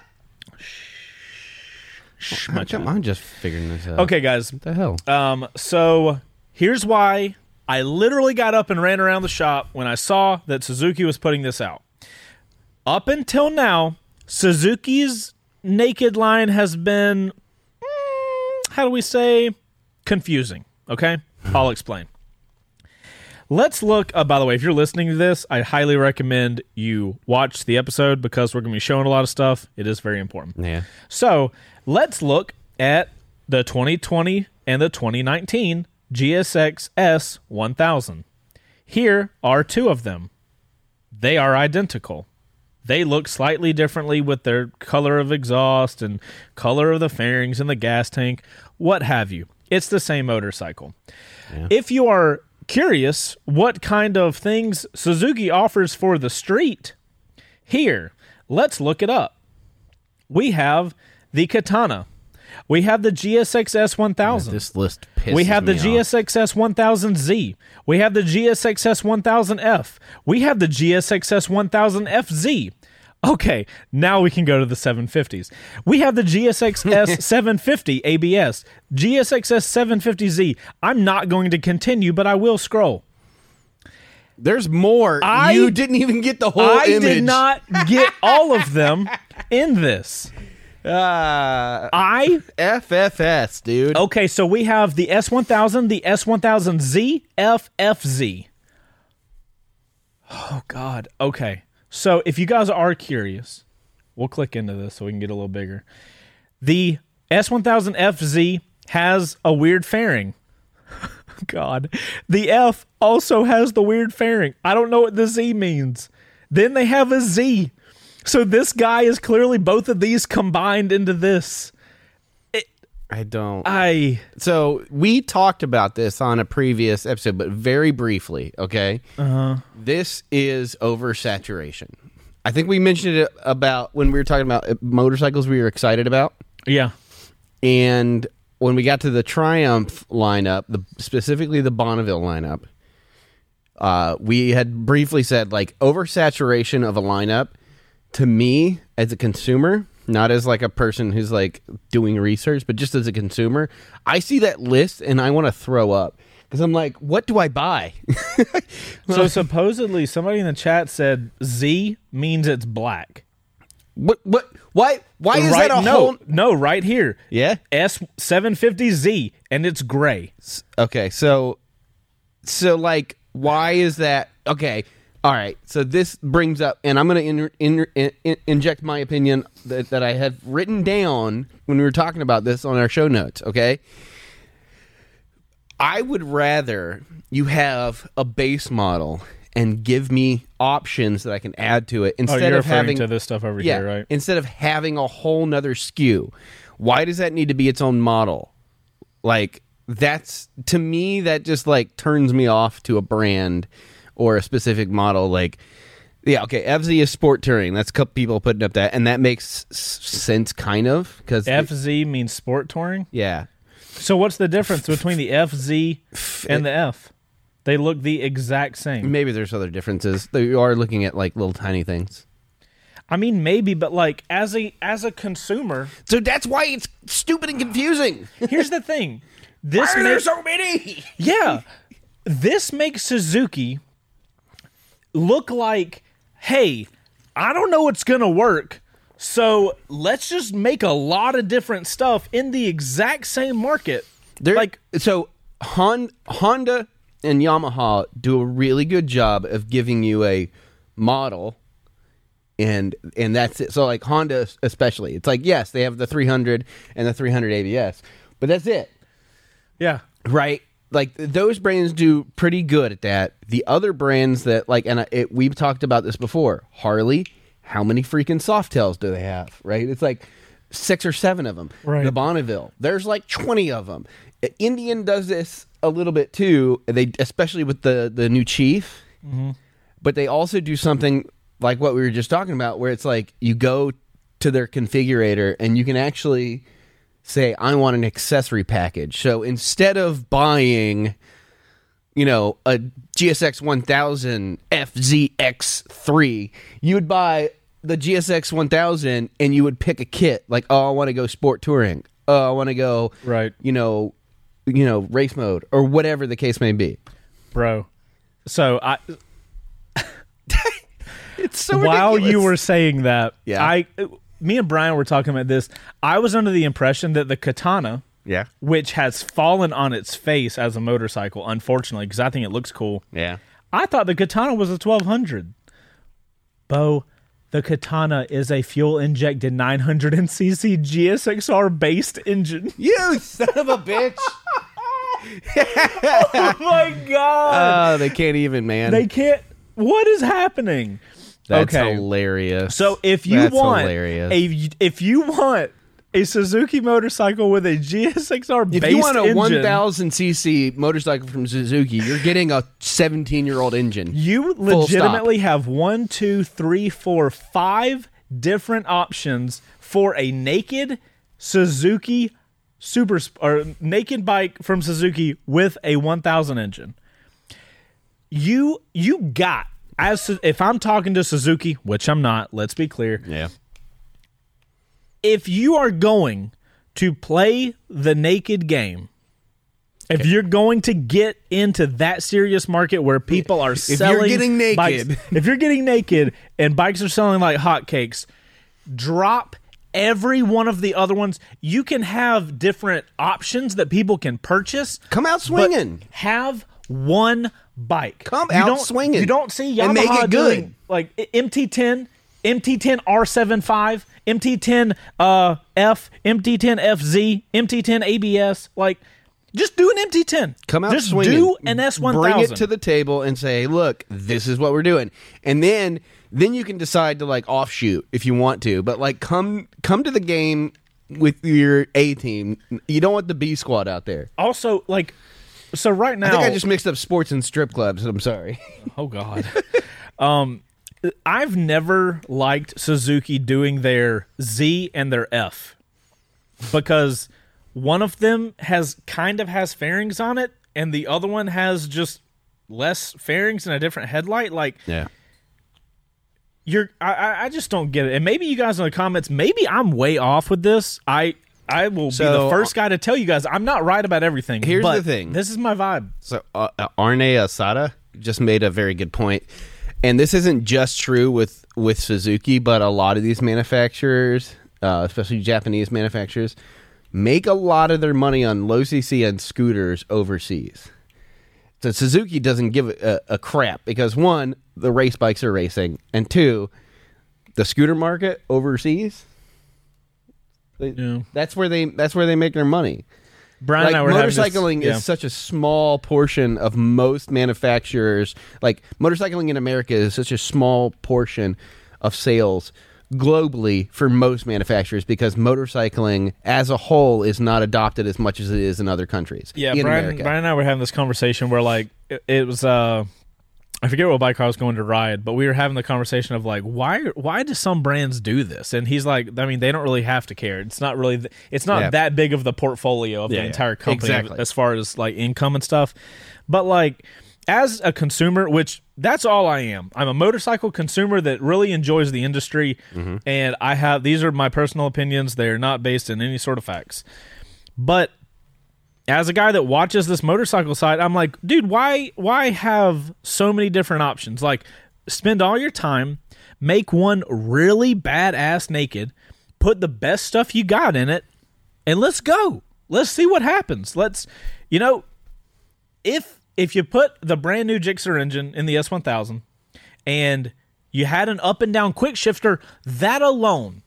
Shh, I'm, my child. I'm just figuring this out. Okay, guys. What the hell? Um, so here's why I literally got up and ran around the shop when I saw that Suzuki was putting this out. Up until now, Suzuki's naked line has been, mm, how do we say, confusing. Okay, I'll explain. Let's look. Uh, by the way, if you're listening to this, I highly recommend you watch the episode because we're going to be showing a lot of stuff. It is very important. yeah. So let's look at the 2020 and the 2019 GSX S 1000. Here are two of them. They are identical. They look slightly differently with their color of exhaust and color of the fairings and the gas tank, what have you. It's the same motorcycle. If you are curious what kind of things Suzuki offers for the street, here, let's look it up we have the Katana. We have the GSX-S 1000. This list pisses we have the me off. GSX-S 1000Z. We have the GSX-S 1000F. We have the GSX-S 1000FZ. Okay, now we can go to the 750s. We have the GSX-S 750 ABS, GSX-S 750Z. I'm not going to continue, but I will scroll. There's more. I- you didn't even get the whole I image. did not get all of them in this. Uh, I FFS, dude. Okay, so we have the S1000, the S1000Z, FFZ. Oh, God. Okay. So if you guys are curious, we'll click into this so we can get a little bigger. The S1000FZ has a weird fairing. God. The F also has the weird fairing. I don't know what the Z means. Then they have a Z. So this guy is clearly both of these combined into this. I don't. I. so we talked about this on a previous episode, but very briefly. Okay. Uh-huh. This is oversaturation. I think we mentioned it about when we were talking about uh, motorcycles we were excited about, Yeah. and when we got to the Triumph lineup, the specifically the Bonneville lineup, uh, we had briefly said like oversaturation of a lineup to me as a consumer, not as like a person who's like doing research, but just as a consumer, I see that list and I want to throw up because I'm like, what do I buy? So supposedly somebody in the chat said Z means it's black. what? What? Why? Why is right, that a no, whole? no, right here. Yeah. S seven fifty Z and it's gray. Okay, so so like why is that okay? All right. So this brings up and I'm going to in, in, in, inject my opinion that, that I have written down when we were talking about this on our show notes, okay? I would rather you have a base model and give me options that I can add to it Oh, instead you're of referring having to this stuff over yeah, here, right? instead of having a whole nother SKU. Why does that need to be its own model? Like that's to me that just like turns me off to a brand or a specific model. Like yeah, okay, FZ is sport touring. That's a couple people putting up that, and that makes s- sense kind of because FZ means sport touring. yeah, So what's the difference between the FZ and the F? They look the exact same. maybe there's other differences. You are looking at like little tiny things. I mean, maybe, but like as a as a consumer, So that's why it's stupid and confusing. here's the thing. This Why are there makes so many? Yeah. This makes Suzuki look like, hey, I don't know what's going to work. So let's just make a lot of different stuff in the exact same market. There, like, so Hon- Honda and Yamaha do a really good job of giving you a model and and that's it. So like Honda especially. It's like yes, they have the 300 and the 300 ABS, but that's it. Yeah. Right? Like those brands do pretty good at that. The other brands that like and it, we've talked about this before. Harley, how many freaking Softails do they have? Right? It's like six or seven of them. Right. The Bonneville, there's like 20 of them. Indian does this a little bit too. They especially with the the new Chief, mm-hmm. but they also do something like what we were just talking about, where it's like you go to their configurator and you can actually say, I want an accessory package. So instead of buying, you know, a GSX 1000 FZX3, you would buy the GSX 1000 and you would pick a kit like, oh, I want to go sport touring. Oh, I want to go, Right. you know, you know, race mode or whatever the case may be. Bro. So I It's so while ridiculous. you were saying that, Yeah. I me and Brian were talking about this. I was under the impression that the katana, yeah, which has fallen on its face as a motorcycle, unfortunately, because I think it looks cool. yeah. I thought the katana was a 1200. Beau, the katana is a fuel injected 900cc GSXR based engine. You son of a bitch! oh my god. Oh, they can't even, man. they can't What is happening? That's okay. hilarious. So if you That's want hilarious. a if you want a Suzuki motorcycle with a GSXR if you want a engine, 1000 cc motorcycle from Suzuki, you're getting a 17 year old engine. you legitimately have one, two, three, four, five different options for a naked Suzuki super or naked bike from Suzuki with a 1000 engine. You you got as if I'm talking to Suzuki, which I'm not, let's be clear. Yeah. if you are going to play the naked game, if you're going to get into that serious market where people are selling, if you're getting naked. bikes- if you're getting naked and bikes are selling like hotcakes, drop every one of the other ones. You can have different options that people can purchase. Come out swinging. Have one bike. Come You out swinging. You don't see Yamaha And make it good. doing, like MT10, MT10 R75, MT10 uh, F, MT10 FZ, MT10 ABS. Like, just do an MT10. Come out Just swinging. do an S1000. Bring it to the table and say, "Look, this is what we're doing." And then then you can decide to like offshoot if you want to. But like come come to the game with your A team. You don't want the B squad out there. also, like, so right now, I think I just mixed up sports and strip clubs. I'm sorry. Oh God. um I've never liked Suzuki doing their Z and their F because one of them has kind of has fairings on it and the other one has just less fairings and a different headlight like Yeah. you're I- I, I just don't get it and maybe you guys in the comments maybe i'm way off with this i i will be the first guy to tell you guys i'm not right about everything Here's but the thing. this is my vibe So uh, uh, Arne Asada just made a very good point, and this isn't just true with with Suzuki, but a lot of these manufacturers, uh, especially Japanese manufacturers, make a lot of their money on low CC and scooters overseas. So Suzuki doesn't give a, a crap because one, the race bikes are racing, and two, the scooter market overseas. They, Yeah. That's where they that's where they make their money brian like and i were having this- motorcycling yeah. is such a small portion of most manufacturers like motorcycling in america is such a small portion of sales globally for most manufacturers because motorcycling as a whole is not adopted as much as it is in other countries Yeah, Brian, Brian and I were having this conversation where like it, it was uh I forget what bike I was going to ride, but we were having the conversation of like why why do some brands do this? And he's like, I mean, they don't really have to care. It's not really th- it's not Yeah. that big of the portfolio of Yeah, the entire company Exactly. as far as like income and stuff. But like as a consumer, which that's all I am. I'm a motorcycle consumer that really enjoys the industry Mm-hmm. and I have these are my personal opinions. They are not based in any sort of facts. But as a guy that watches this motorcycle side, I'm like, dude, why why have so many different options? Like spend all your time, make one really badass naked, put the best stuff you got in it, and let's go. Let's see what happens. Let's you know, if if you put the brand new Gixxer engine in the S1000 and you had an up and down quick shifter, that alone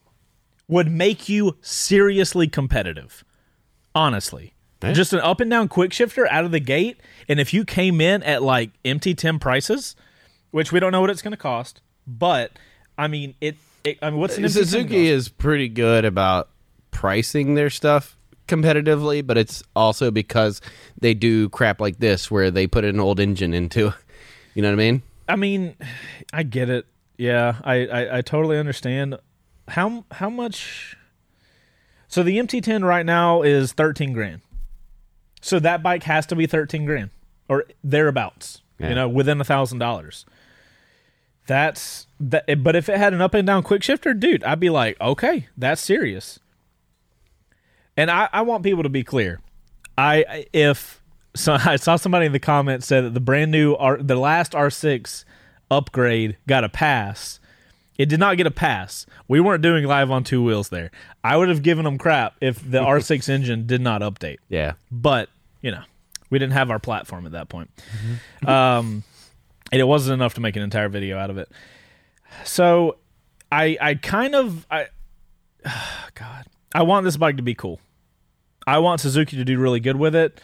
would make you seriously competitive. Honestly. Yeah. Just an up and down quick shifter out of the gate. And if you came in at like MT10 prices, which we don't know what it's going to cost, but I mean, it, it I mean, what's an MT10 Suzuki is pretty good about pricing their stuff competitively, but it's also because they do crap like this where they put an old engine into. You know what I mean? I mean, I get it. Yeah, I, I, I totally understand. How how much? So the MT10 right now is thirteen grand. So that bike has to be thirteen grand or thereabouts. Yeah. You know, within a thousand dollars. That's that. Eh, but if it had an up and down quick shifter, dude, I'd be like, okay, that's serious. And I, I want people to be clear. I I- if so, I saw somebody in the comments said that the brand new R, the last R6 upgrade got a pass. It did not get a pass. We weren't doing live on two wheels there. I would have given them crap if the R6 engine did not update. Yeah. But you know, we didn't have our platform at that point, um, and it wasn't enough to make an entire video out of it. So, I I kind of I, God, I want this bike to be cool. I want Suzuki to do really good with it,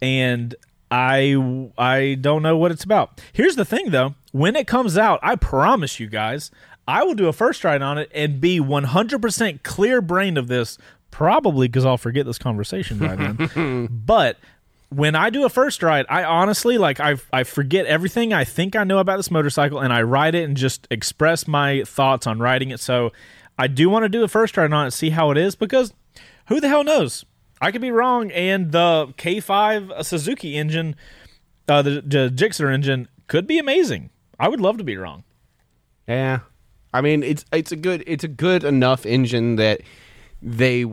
and I I don't know what it's about. Here's the thing though, when it comes out, I promise you guys, I will do a first ride on it and be 100% clear brained of this probably cuz I'll forget this conversation by then. but when I do a first ride, I honestly like I I forget everything I think I know about this motorcycle and I ride it and just express my thoughts on riding it. So I do want to do a first ride on it, and see how it is because who the hell knows? I could be wrong, and the K5 Suzuki engine, uh, the, the Gixxer engine, could be amazing. I would love to be wrong. Yeah. I mean, it's it's a good it's a good enough engine that they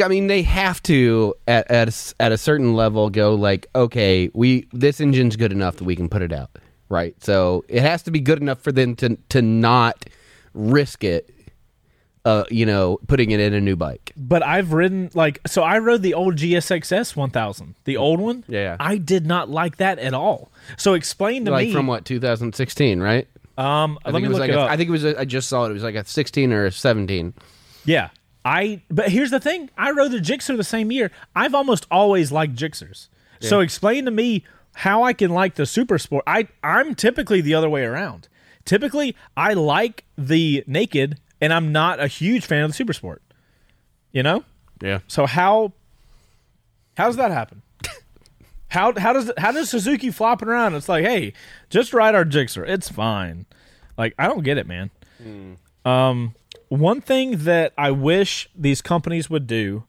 I mean, they have to at at a, at a certain level go like, okay, we this engine's good enough that we can put it out, right? So it has to be good enough for them to to not risk it, uh, you know, putting it in a new bike. But I've ridden like so. I rode the old GSXS 1000, the old one. Yeah. I did not like that at all. So explain to Like me from what 2016, right? Um, I let think me it was look like it a- up. I think it was. A, I just saw it. It was like a 16 or a 17. Yeah. I but here's the thing. I rode the Gixxer the same year. I've almost always liked Gixxers. So explain to me how I can like the Super Sport. I I'm typically the other way around. Typically, I like the naked and I'm not a huge fan of the Super Sport. You know? Yeah. So how how does that happen? how how does how does Suzuki flopping around? It's like, hey, just ride our Gixxer. It's fine. Like I don't get it, man. Um, one thing that I wish these companies would do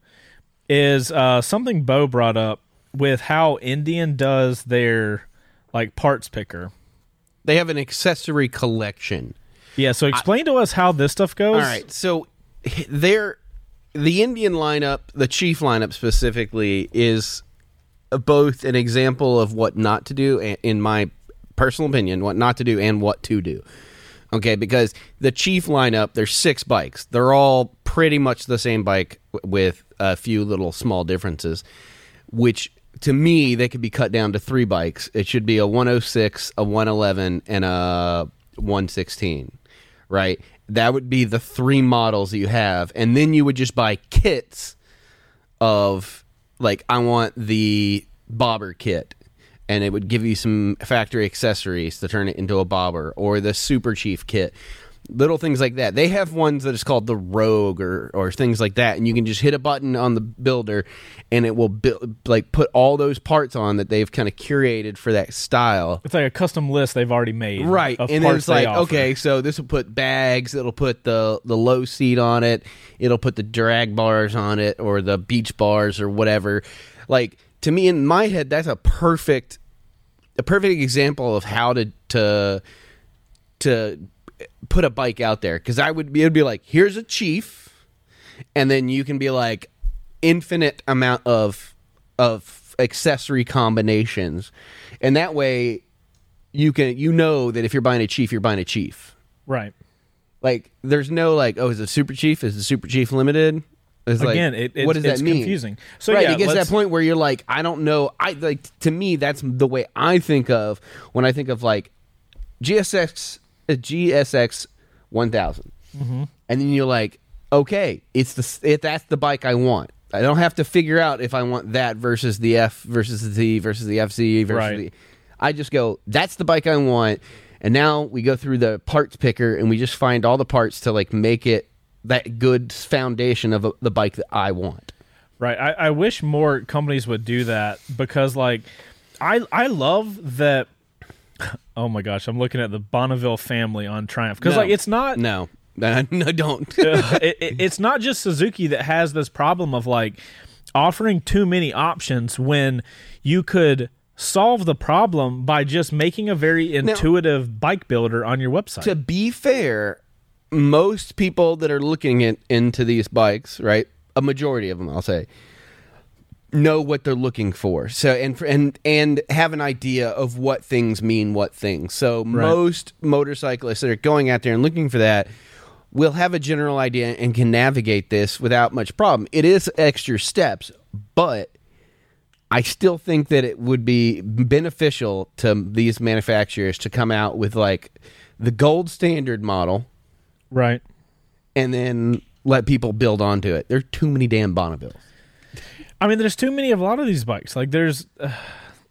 is uh, something Beau brought up with how Indian does their like parts picker. They have an accessory collection. Yeah, so explain to us how this stuff goes. All right, so there, the Indian lineup, the chief lineup specifically, is both an example of what not to do, in my personal opinion, what not to do and what to do. Okay, because the chief lineup, there's six bikes. They're all pretty much the same bike with a few little small differences, which to me they could be cut down to three bikes. It should be a 106, a 111, and a 116 right? That would be the three models that you have, and then you would just buy kits of like I want the bobber kit, and it would give you some factory accessories to turn it into a bobber, or the super chief kit. Little things like that. They have ones that is called the Rogue or or things like that, and you can just hit a button on the builder, and it will build like put all those parts on that they've kind of curated for that style. It's like a custom list they've already made. Right, Of and then it's like, offer. okay, so this will put bags. It'll put the the low seat on it. It'll put the drag bars on it, or the beach bars, or whatever. Like to me, in my head, that's a perfect a perfect example of how to to to put a bike out there. Because I would be, it'd be like, here's a chief, and then you can be like infinite amount of of accessory combinations, and that way you can you know that if you're buying a chief, you're buying a chief. Right. Like there's no like, oh, is it super chief? Is the super chief limited? It's like, Again, it, it, what does it's that mean? confusing. So right, yeah, it gets to that point where you're like, I don't know. I like to me that's the way I think of when I think of like GSX uh, GSX 1000, Mm-hmm. and then you're like, okay, it's the if that's the bike I want. I don't have to figure out if I want that versus the F versus the Z versus the FC versus Right. the. I just go, that's the bike I want, and now we go through the parts picker and we just find all the parts to like make it that good foundation of a, the bike that I want. Right. I, I wish more companies would do that because like I I love that oh my gosh, I'm looking at the Bonneville family on Triumph. Because No. like it's not No, no, don't. it, it- it's not just Suzuki that has this problem of like offering too many options when you could solve the problem by just making a very intuitive bike builder on your website. to be fair, most people that are looking at, into these bikes, right? A majority of them, I'll say, know what they're looking for. So and and and have an idea of what things mean what things. So most motorcyclists that are going out there and looking for that will have a general idea and can navigate this without much problem. It is extra steps, but I still think that it would be beneficial to these manufacturers to come out with like the gold standard model right. and then let people build onto it. There are too many damn Bonnevilles. I mean, there's too many of a lot of these bikes. Like, there's, uh,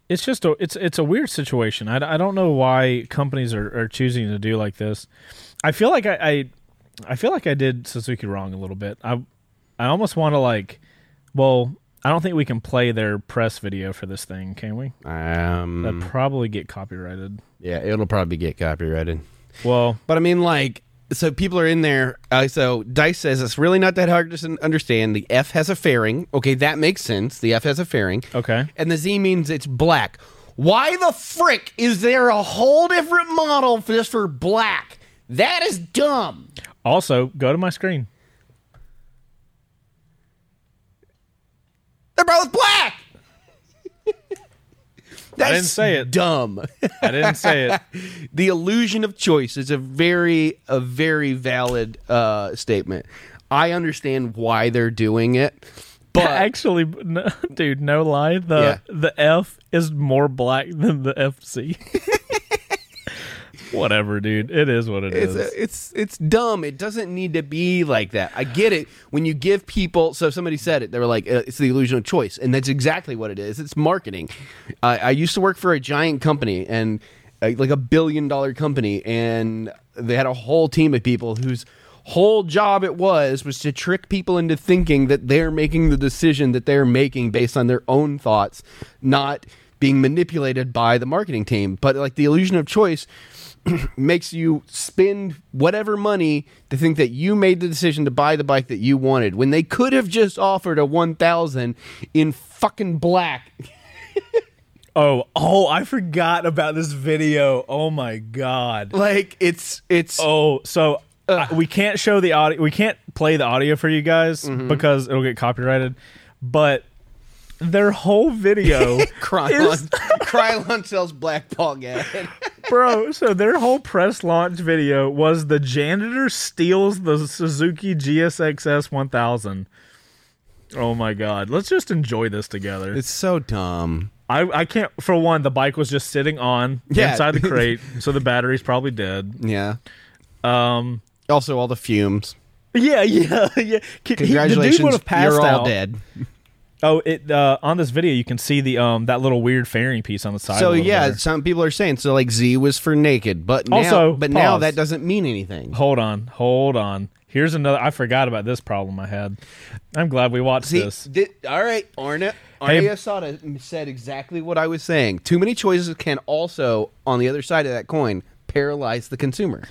it's just a, it's it's a weird situation. I, I don't know why companies are, are choosing to do like this. I feel like I, I I feel like I did Suzuki wrong a little bit. I I almost want to like, well, I don't think we can play their press video for this thing, can we? Um, That'd probably get copyrighted. yeah, it'll probably get copyrighted. Well, But I mean, like, so people are in there. Uh, so Dice says it's really not that hard to understand. The F has a fairing. Okay, that makes sense. The F has a fairing. okay. And the Z means it's black. Why the frick is there a whole different model for just for black? That is dumb. Also, go to my screen. They're both black. That's didn't say it. Dumb. I didn't say it. the illusion of choice is a very a very valid uh, statement. I understand why they're doing it, but Actually, no, dude, no lie. The Yeah. the F is more black than the FC. Whatever, dude. It is what it it's is. it's it's dumb. It doesn't need to be like that. I get it when you give people. So somebody said it. They were like, uh, "It's the illusion of choice," and that's exactly what it is. It's marketing. I I used to work for a giant company and uh, like a billion dollar company, and they had a whole team of people whose whole job it was was to trick people into thinking that they're making the decision that they're making based on their own thoughts, not being manipulated by the marketing team. But like the illusion of choice makes you spend whatever money to think that you made the decision to buy the bike that you wanted when they could have just offered a 1000 in fucking black. oh, oh, I forgot about this video. Oh my god. Like it's it's Oh, so uh, we can't show the audio. We can't play the audio for you guys Mm-hmm. because it'll get copyrighted. But their whole video Krylon is Krylon sells black Paul Gad. Bro, so their whole press launch video was the janitor steals the Suzuki GSXS 1000. Oh my god. Let's just enjoy this together. It's so dumb. I, I can't for one, the bike was just sitting on Yeah. inside the crate, so the battery's probably dead. Yeah. Um Also all the fumes. Yeah, yeah, yeah. He- the dude Congratulations, would have passed you're all out. dead. Oh, it uh, on this video you can see the um that little weird fairing piece on the side. So yeah, some people are saying so like Z was for naked, but now Also, but now that doesn't mean anything. Hold on, hold on. Here's another. I forgot about this problem I had. I'm glad we watched See, this. all right, Arna. Arna Hey- Asada said exactly what I was saying. Too many choices can also, on the other side of that coin, paralyze the consumer.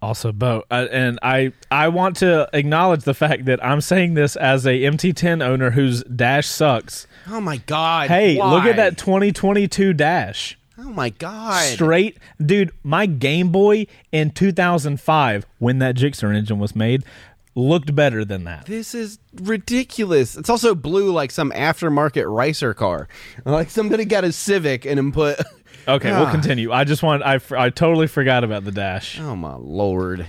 Also, Beau, uh, and I I want to acknowledge the fact that I'm saying this as a MT10 owner whose dash sucks. Oh my god! Hey, look at that 2022 dash. Oh my god! Straight, dude. My Game Boy in 2005, when that Gixxer engine was made, looked better than that. This is ridiculous. It's also blue like some aftermarket Ricer car. Like somebody got a Civic and put. Okay, we'll Ah. continue. I just want I I totally forgot about the dash. Oh my lord!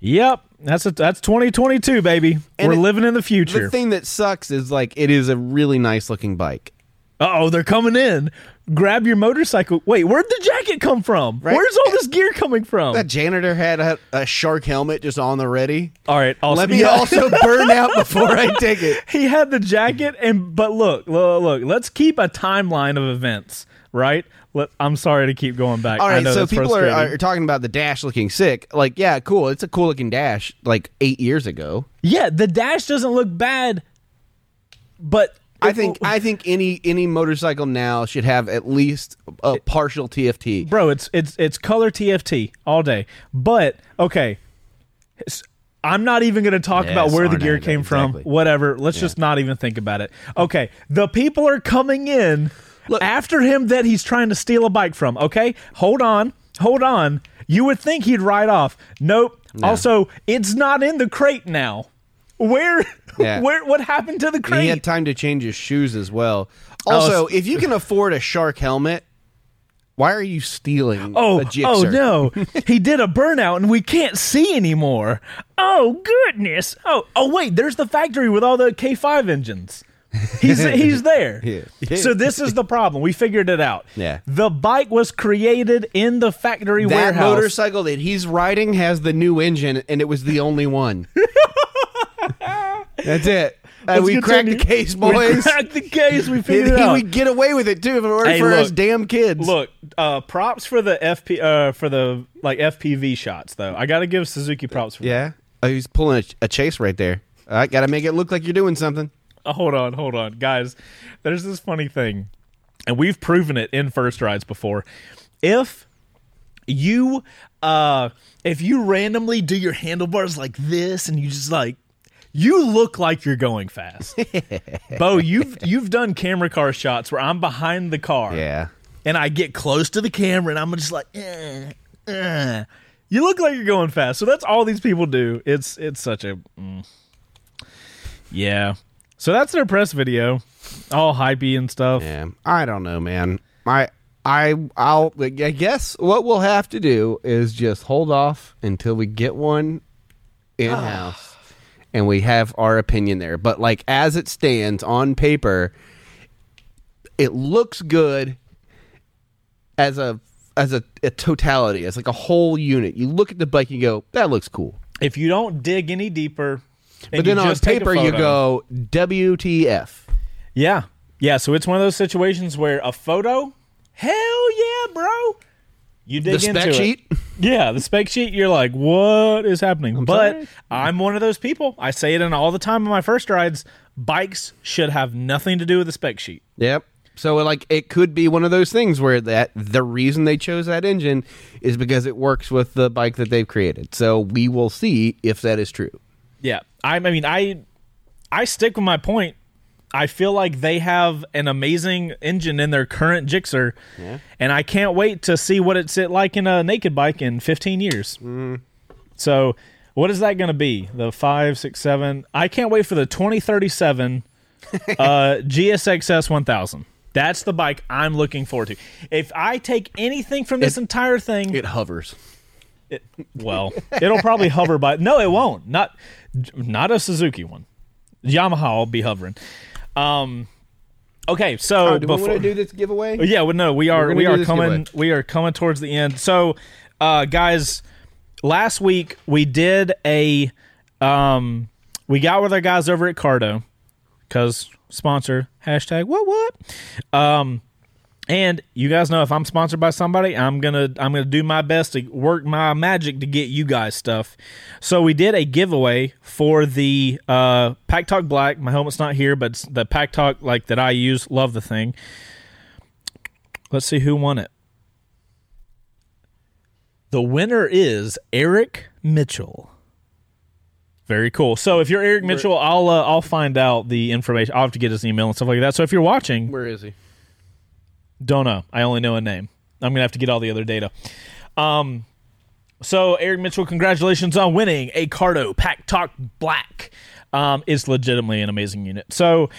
Yep, that's a, that's 2022, baby. And We're it- living in the future. The thing that sucks is like it is a really nice looking bike. oh, they're coming in. Grab your motorcycle. Wait, where'd the jacket come from? Right. Where's all this gear coming from? That janitor had a, a shark helmet just on the ready. all right, also, Let me yeah. also burn out before I take it. he had the jacket and but look, look, look, let's keep a timeline of events, right? Let, I'm sorry to keep going back. All right, I know so people are, are talking about the dash looking sick. Like, yeah, cool. It's a cool looking dash. Like eight years ago. Yeah, the dash doesn't look bad, but I think I think any any motorcycle now should have at least a partial TFT. bro, it's it's it's color TFT all day. But okay, I'm not even going to talk Yes, about where the gear I came exactly. from. Whatever. Let's just not even think about it. Okay, the people are coming in Look- after him that he's trying to steal a bike from. Okay, hold on, hold on. You would think he'd ride off. Nope. Also, it's not in the crate now. Where? Yeah. Where? What happened to the crate? He had time to change his shoes as well. Also, Oh, if you can afford a shark helmet, why are you stealing Oh, oh no! he did a burnout and we can't see anymore. Oh goodness! Oh, oh wait, there's the factory with all the K5 engines. He's he's there. Yeah. So this is the problem. We figured it out. Yeah. The bike was created in the factory That warehouse. motorcycle that he's riding has the new engine, and it was the only one. That's it. Uh, we cracked the case, We boys. cracked the case. We figured it out. would get away with it too if it weren't Hey, for us damn kids. Look, uh, props for the FP uh, for the like FPV shots though. I got to give Suzuki props for Yeah. Oh, he's pulling a, a chase right there. I got to make it look like you're doing something. Hold on, hold on, guys. There's this funny thing, and we've proven it in first rides before. If you, uh, if you randomly do your handlebars like this, and you just like, you look like you're going fast. Beau, you've you've done camera car shots where I'm behind the car, Yeah. and I get close to the camera, and I'm just like, eh, eh. you look like you're going fast. So that's all these people do. It's it's such a, mm. yeah. So that's their press video, all hypey and stuff. Yeah. I don't know, man. I I I'll I guess what we'll have to do is just hold off until we get one in house and we have our opinion there. But like as it stands on paper, it looks good as a as a, a totality, as like a whole unit. You look at the bike and go, that looks cool. If you don't dig any deeper, But then on just take a paper you go WTF. yeah, yeah. So it's one of those situations where a photo, hell yeah, bro. You dig The into spec it. Yeah, the spec sheet. You're like, what is happening? but sorry. I'm one of those people. I say it in all the time on my first rides. Bikes should have nothing to do with the spec sheet. Yep. So like it could be one of those things where that the reason they chose that engine is because it works with the bike that they've created. So we will see if that is true. Yeah, I, I mean, I I stick with my point. I feel like they have an amazing engine in their current Gixxer, and I can't wait to see what it's it like in a naked bike in 15 years. So, what is that going to be? The five, six, seven? I can't wait for the 2037 uh, GSXS 1000. That's the bike I'm looking forward to. If I take anything from this entire thing, It hovers. It, well, it'll probably hover by. No, it won't. Not not a Suzuki one. Yamaha will be hovering. Um. Okay, so Oh, do we want to do this giveaway? yeah, well, no, we are we are coming giveaway. we are coming towards the end. So, uh, guys, last week we did a um we got with our guys over at Cardo because sponsor hashtag what what um and you guys know if I'm sponsored by somebody, I'm gonna I'm gonna do my best to work my magic to get you guys stuff. So we did a giveaway for the uh, Pack Talk Black. My helmet's not here, but the Pack Talk like that I use. Love the thing. Let's see who won it. The winner is Eric Mitchell. Very cool. So if you're Eric Mitchell, I'll uh, I'll find out the information. I'll have to get his email and stuff like that. So if you're watching, Where is he? Don't know. I only know a name. I'm gonna have to get all the other data. Um, so Eric Mitchell, congratulations on winning a Cardo Pack Talk Black. Um, it's legitimately an amazing unit. So,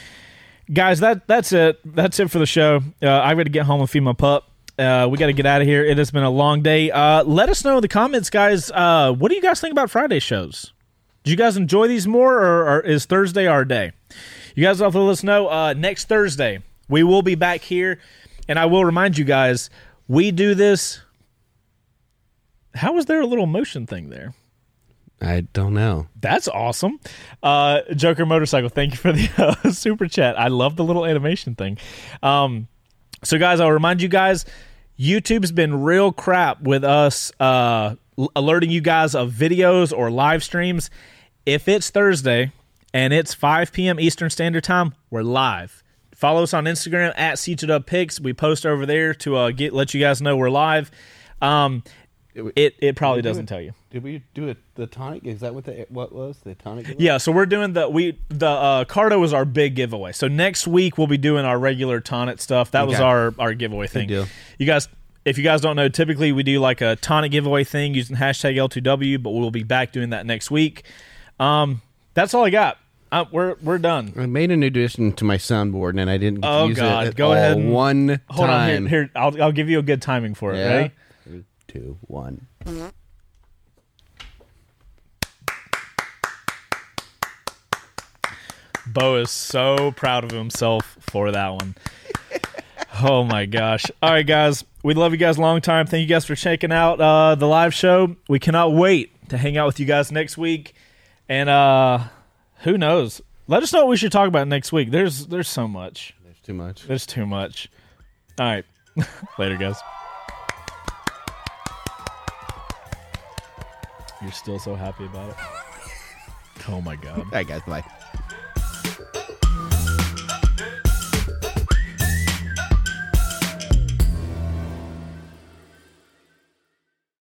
guys, that that's it. That's it for the show. Uh, I got to get home and feed my pup. Uh, we got to get out of here. It has been a long day. Uh, let us know in the comments, guys. Uh, what do you guys think about Friday shows? Do you guys enjoy these more, or, or is Thursday our day? You guys have to let us know. Uh, next Thursday, we will be back here, and I will remind you guys, we do this. How was there a little motion thing there? I don't know. That's awesome. Uh, Joker Motorcycle, thank you for the uh, super chat. I love the little animation thing. Um, so, guys, I'll remind you guys YouTube's been real crap with us uh, alerting you guys of videos or live streams. If it's Thursday and it's 5 p.m. Eastern Standard Time, we're live. Follow us on Instagram at C2WPix. We post over there to uh, get let you guys know we're live. Um, it it probably do doesn't tell you. Did we do it? The Tonit? Is that what the what was the Tonit? giveaway? Yeah, so we're doing the we the uh Cardo is our big giveaway. So next week we'll be doing our regular Tonit stuff. That was our our giveaway thing. You guys if you guys don't know, typically we do like a Tonit giveaway thing using hashtag L2W, but we'll be back doing that next week. Um that's all I got. Uh, we're we're done. I made a new addition to my soundboard and I didn't get to Oh, use God. it at Go all ahead and- one Hold on time. here. Here, I'll I'll give you a good timing for it. Yeah. Ready? Three, two, one. Beau is so proud of himself for that one. oh my gosh. All right, guys. We love you guys a long time. Thank you guys for checking out uh, the live show. We cannot wait to hang out with you guys next week. And uh, who knows? Let us know what we should talk about next week. There's there's so much. There's too much. There's too much. All right. Later, guys. You're still so happy about it. Oh my god. All right, guys. Bye.